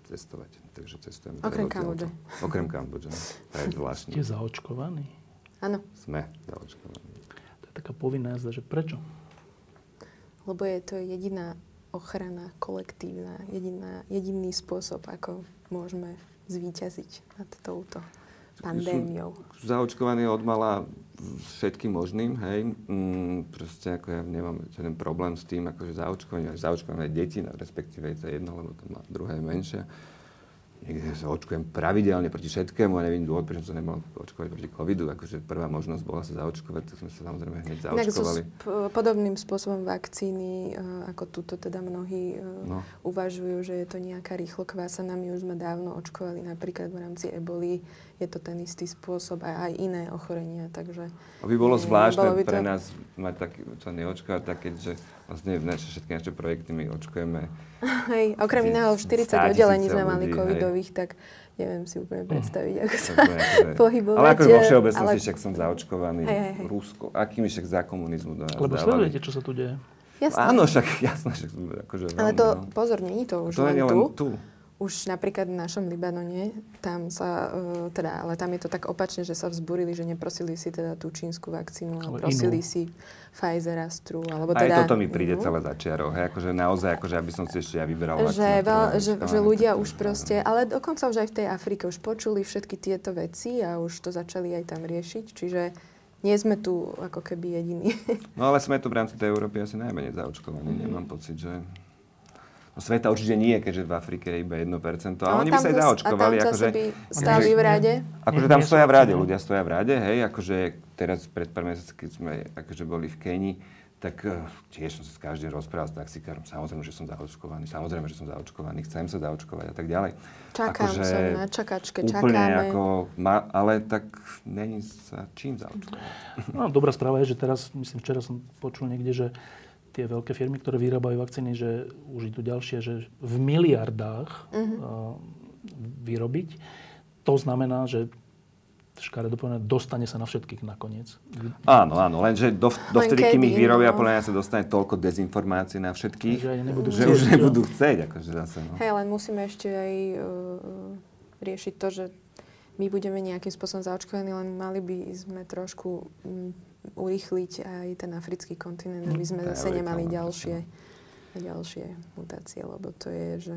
[SPEAKER 2] cestovať. Takže cestujeme.
[SPEAKER 3] Okrem. Kambodže.
[SPEAKER 2] Okrem Kambodže, no. To je zvláštne.
[SPEAKER 1] Ste zaočkovaní?
[SPEAKER 3] Áno,
[SPEAKER 2] Sme zaočkovaní.
[SPEAKER 1] To je taká povinná jazda, že prečo?
[SPEAKER 3] lebo je to jediná ochrana kolektívna, jediná, jediný spôsob, ako môžeme zvíťaziť nad touto pandémiou.
[SPEAKER 2] Sú zaočkovaní od mala všetkým možným, hej. Mm, proste ako ja nemám žiaden problém s tým, akože zaočkovanie, zaočkované deti, no, respektíve je to jedno, lebo to má druhá je menšia. Niekde sa očkujem pravidelne proti všetkému a neviem dôvod, prečo som nemal očkovať proti covidu. Akože prvá možnosť bola sa zaočkovať, tak sme sa samozrejme hneď zaočkovali.
[SPEAKER 3] sp- podobným spôsobom vakcíny, e, ako tuto teda mnohí e,
[SPEAKER 2] No.
[SPEAKER 3] uvažujú, že je to nejaká rýchlokvásana. My už sme dávno očkovali napríklad v rámci eboli. Je to ten istý spôsob a aj iné ochorenia, takže...
[SPEAKER 2] By bolo
[SPEAKER 3] Mm,
[SPEAKER 2] zvláštne
[SPEAKER 3] bolo by to-
[SPEAKER 2] pre nás mať taký, sa neočkovať tak, keďže vlastne v naše, všetky naše projekty my očkujeme
[SPEAKER 3] Hej, okrem iného 40
[SPEAKER 2] státisíce
[SPEAKER 3] oddelení sme mali
[SPEAKER 2] ľudí, hej.
[SPEAKER 3] covidových, tak neviem si úplne predstaviť, ako sa
[SPEAKER 2] To je
[SPEAKER 3] pohybovať.
[SPEAKER 2] Ale akože vo všeobecnosti
[SPEAKER 3] ale-
[SPEAKER 2] však som zaočkovaný.
[SPEAKER 3] Hej, hej, hej.
[SPEAKER 2] Rusko. Akými však za komunizmu do nás
[SPEAKER 1] Lebo
[SPEAKER 2] dávali.
[SPEAKER 1] sledujete, čo sa tu deje.
[SPEAKER 3] Jasné.
[SPEAKER 2] Áno, však jasné, však akože
[SPEAKER 3] Ale
[SPEAKER 2] veľmi,
[SPEAKER 3] to,
[SPEAKER 2] no.
[SPEAKER 3] pozor, nie je to už
[SPEAKER 2] to
[SPEAKER 3] len
[SPEAKER 2] je
[SPEAKER 3] tu.
[SPEAKER 2] len tu.
[SPEAKER 3] Už napríklad v našom Libanone, tam sa, uh, teda, ale tam je to tak opačne, že sa vzburili, že neprosili si teda tú čínsku vakcínu, ale prosili
[SPEAKER 1] inú.
[SPEAKER 3] si Pfizer, Astru, alebo
[SPEAKER 2] Aj
[SPEAKER 3] teda...
[SPEAKER 2] toto mi príde
[SPEAKER 3] inú.
[SPEAKER 2] celé za čiarou. Hej, akože naozaj, akože aby som si ešte ja vyberal
[SPEAKER 3] že,
[SPEAKER 2] vakcínu,
[SPEAKER 3] veľ,
[SPEAKER 2] ktorá je
[SPEAKER 3] že, že ľudia už proste, ale dokonca už aj v tej Afrike už počuli všetky tieto veci a už to začali aj tam riešiť, čiže nie sme tu ako keby jediní.
[SPEAKER 2] No ale sme tu v rámci tej Európy asi najmenej zaočkovaní. Nemám pocit, že... Sveta určite nie, keďže v Afrike je iba 1%, ale
[SPEAKER 3] No,
[SPEAKER 2] oni by sa aj zaočkovali.
[SPEAKER 3] A tam
[SPEAKER 2] akože,
[SPEAKER 3] by stáli
[SPEAKER 1] akože-
[SPEAKER 3] v rade.
[SPEAKER 2] akože tam stoja v rade, ľudia stoja v rade, hej, akože teraz pred pár mesiacmi, keď sme akože boli v Kenii, tak uh, tiež som sa s každým rozprával s taxikárom. Samozrejme, že som zaočkovaný, samozrejme, že som zaočkovaný, chcem sa zaočkovať a tak ďalej.
[SPEAKER 3] Čakám,
[SPEAKER 2] Akože
[SPEAKER 3] som na čakačke,
[SPEAKER 2] Úplne
[SPEAKER 3] čakáme.
[SPEAKER 2] ako, ma, ale tak není sa čím zaočkovať.
[SPEAKER 1] No, dobrá správa je, že teraz, myslím, včera som počul niekde, že tie veľké firmy, ktoré vyrábajú vakcíny, že už idú ďalšie, že v miliardách
[SPEAKER 3] Mhm.
[SPEAKER 1] uh, vyrobiť. To znamená, že škaredo povedané, dostane sa na všetkých nakoniec.
[SPEAKER 2] Áno, áno, lenže do, dovtedy, kým ich vyrobia,
[SPEAKER 3] no.
[SPEAKER 2] podľa mňa sa dostane toľko dezinformácií na všetkých,
[SPEAKER 1] Že nebudú
[SPEAKER 2] že
[SPEAKER 1] chcieť,
[SPEAKER 2] už
[SPEAKER 1] čo?
[SPEAKER 2] nebudú chcieť, akože zase, no.
[SPEAKER 3] Hej, len musíme ešte aj uh, riešiť to, že my budeme nejakým spôsobom zaočkovaní, len mali by sme trošku um, urýchliť aj ten africký kontinent, aby sme
[SPEAKER 2] To je
[SPEAKER 3] zase nemali ďalšie, ďalšie mutácie, lebo to je, že...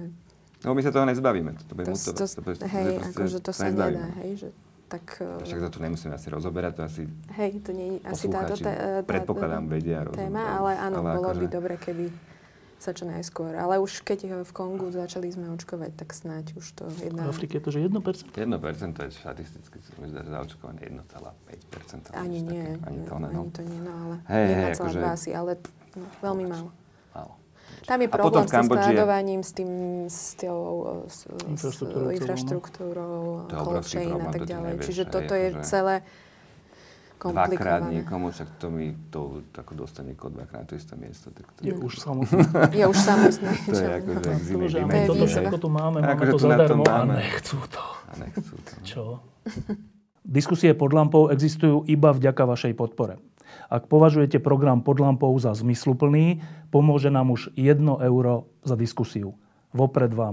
[SPEAKER 2] No my sa toho nezbavíme, to bude
[SPEAKER 3] To,
[SPEAKER 2] mutovať.
[SPEAKER 3] to,
[SPEAKER 2] proste-
[SPEAKER 3] hej,
[SPEAKER 2] proste
[SPEAKER 3] akože to sa
[SPEAKER 2] nezbavíme.
[SPEAKER 3] nedá, hej, že tak... uh,
[SPEAKER 2] Však to tu nemusíme asi rozoberať, to asi
[SPEAKER 3] Hej, to nie je asi táto
[SPEAKER 2] poslucháči
[SPEAKER 3] té- tá,
[SPEAKER 2] predpokladám vedia.
[SPEAKER 3] téma,
[SPEAKER 2] rozumejú.
[SPEAKER 3] ale áno,
[SPEAKER 2] Ale
[SPEAKER 3] bolo by
[SPEAKER 2] akože-
[SPEAKER 3] dobre, keby sa čo najskôr. Ale už keď v Kongu začali sme očkovať, tak snáď už to
[SPEAKER 1] V
[SPEAKER 3] jedna...
[SPEAKER 1] Afrike je to, že 1%.
[SPEAKER 2] 1% je štatisticky mi zdá, že zaočkované 1,5%.
[SPEAKER 3] Ani nie,
[SPEAKER 2] také, Ani to ne, no.
[SPEAKER 3] ani to nie, no ale
[SPEAKER 2] Hej, hej,
[SPEAKER 3] 1,2
[SPEAKER 2] akože-
[SPEAKER 3] asi, ale no, veľmi málo.
[SPEAKER 2] Málo.
[SPEAKER 3] Tam je
[SPEAKER 2] A potom
[SPEAKER 3] problém
[SPEAKER 2] v
[SPEAKER 3] s skladovaním, s tým, s tou s, s
[SPEAKER 1] Infraštruktúrou no.
[SPEAKER 3] infraštruktúrou, cold chain a tak ďalej.
[SPEAKER 2] nevieš,
[SPEAKER 3] Čiže toto je
[SPEAKER 2] akože-
[SPEAKER 3] celé
[SPEAKER 2] Dvakrát niekomu, však to mi to ako dostane niekoho dvakrát to isté miesto. Tak to,
[SPEAKER 1] Je už samotné.
[SPEAKER 3] Je už samotné.
[SPEAKER 2] to je inej
[SPEAKER 1] Že
[SPEAKER 2] dimenzii,
[SPEAKER 1] toto
[SPEAKER 3] výzva.
[SPEAKER 2] hej.
[SPEAKER 1] všetko tu máme, máme
[SPEAKER 2] Akože
[SPEAKER 1] to zadarmo a nechcú to.
[SPEAKER 2] A nechcú to.
[SPEAKER 1] Čo? Diskusie pod lampou existujú iba vďaka vašej podpore. Ak považujete program pod lampou za zmysluplný, pomôže nám už 1 euro za diskusiu. Vopred vám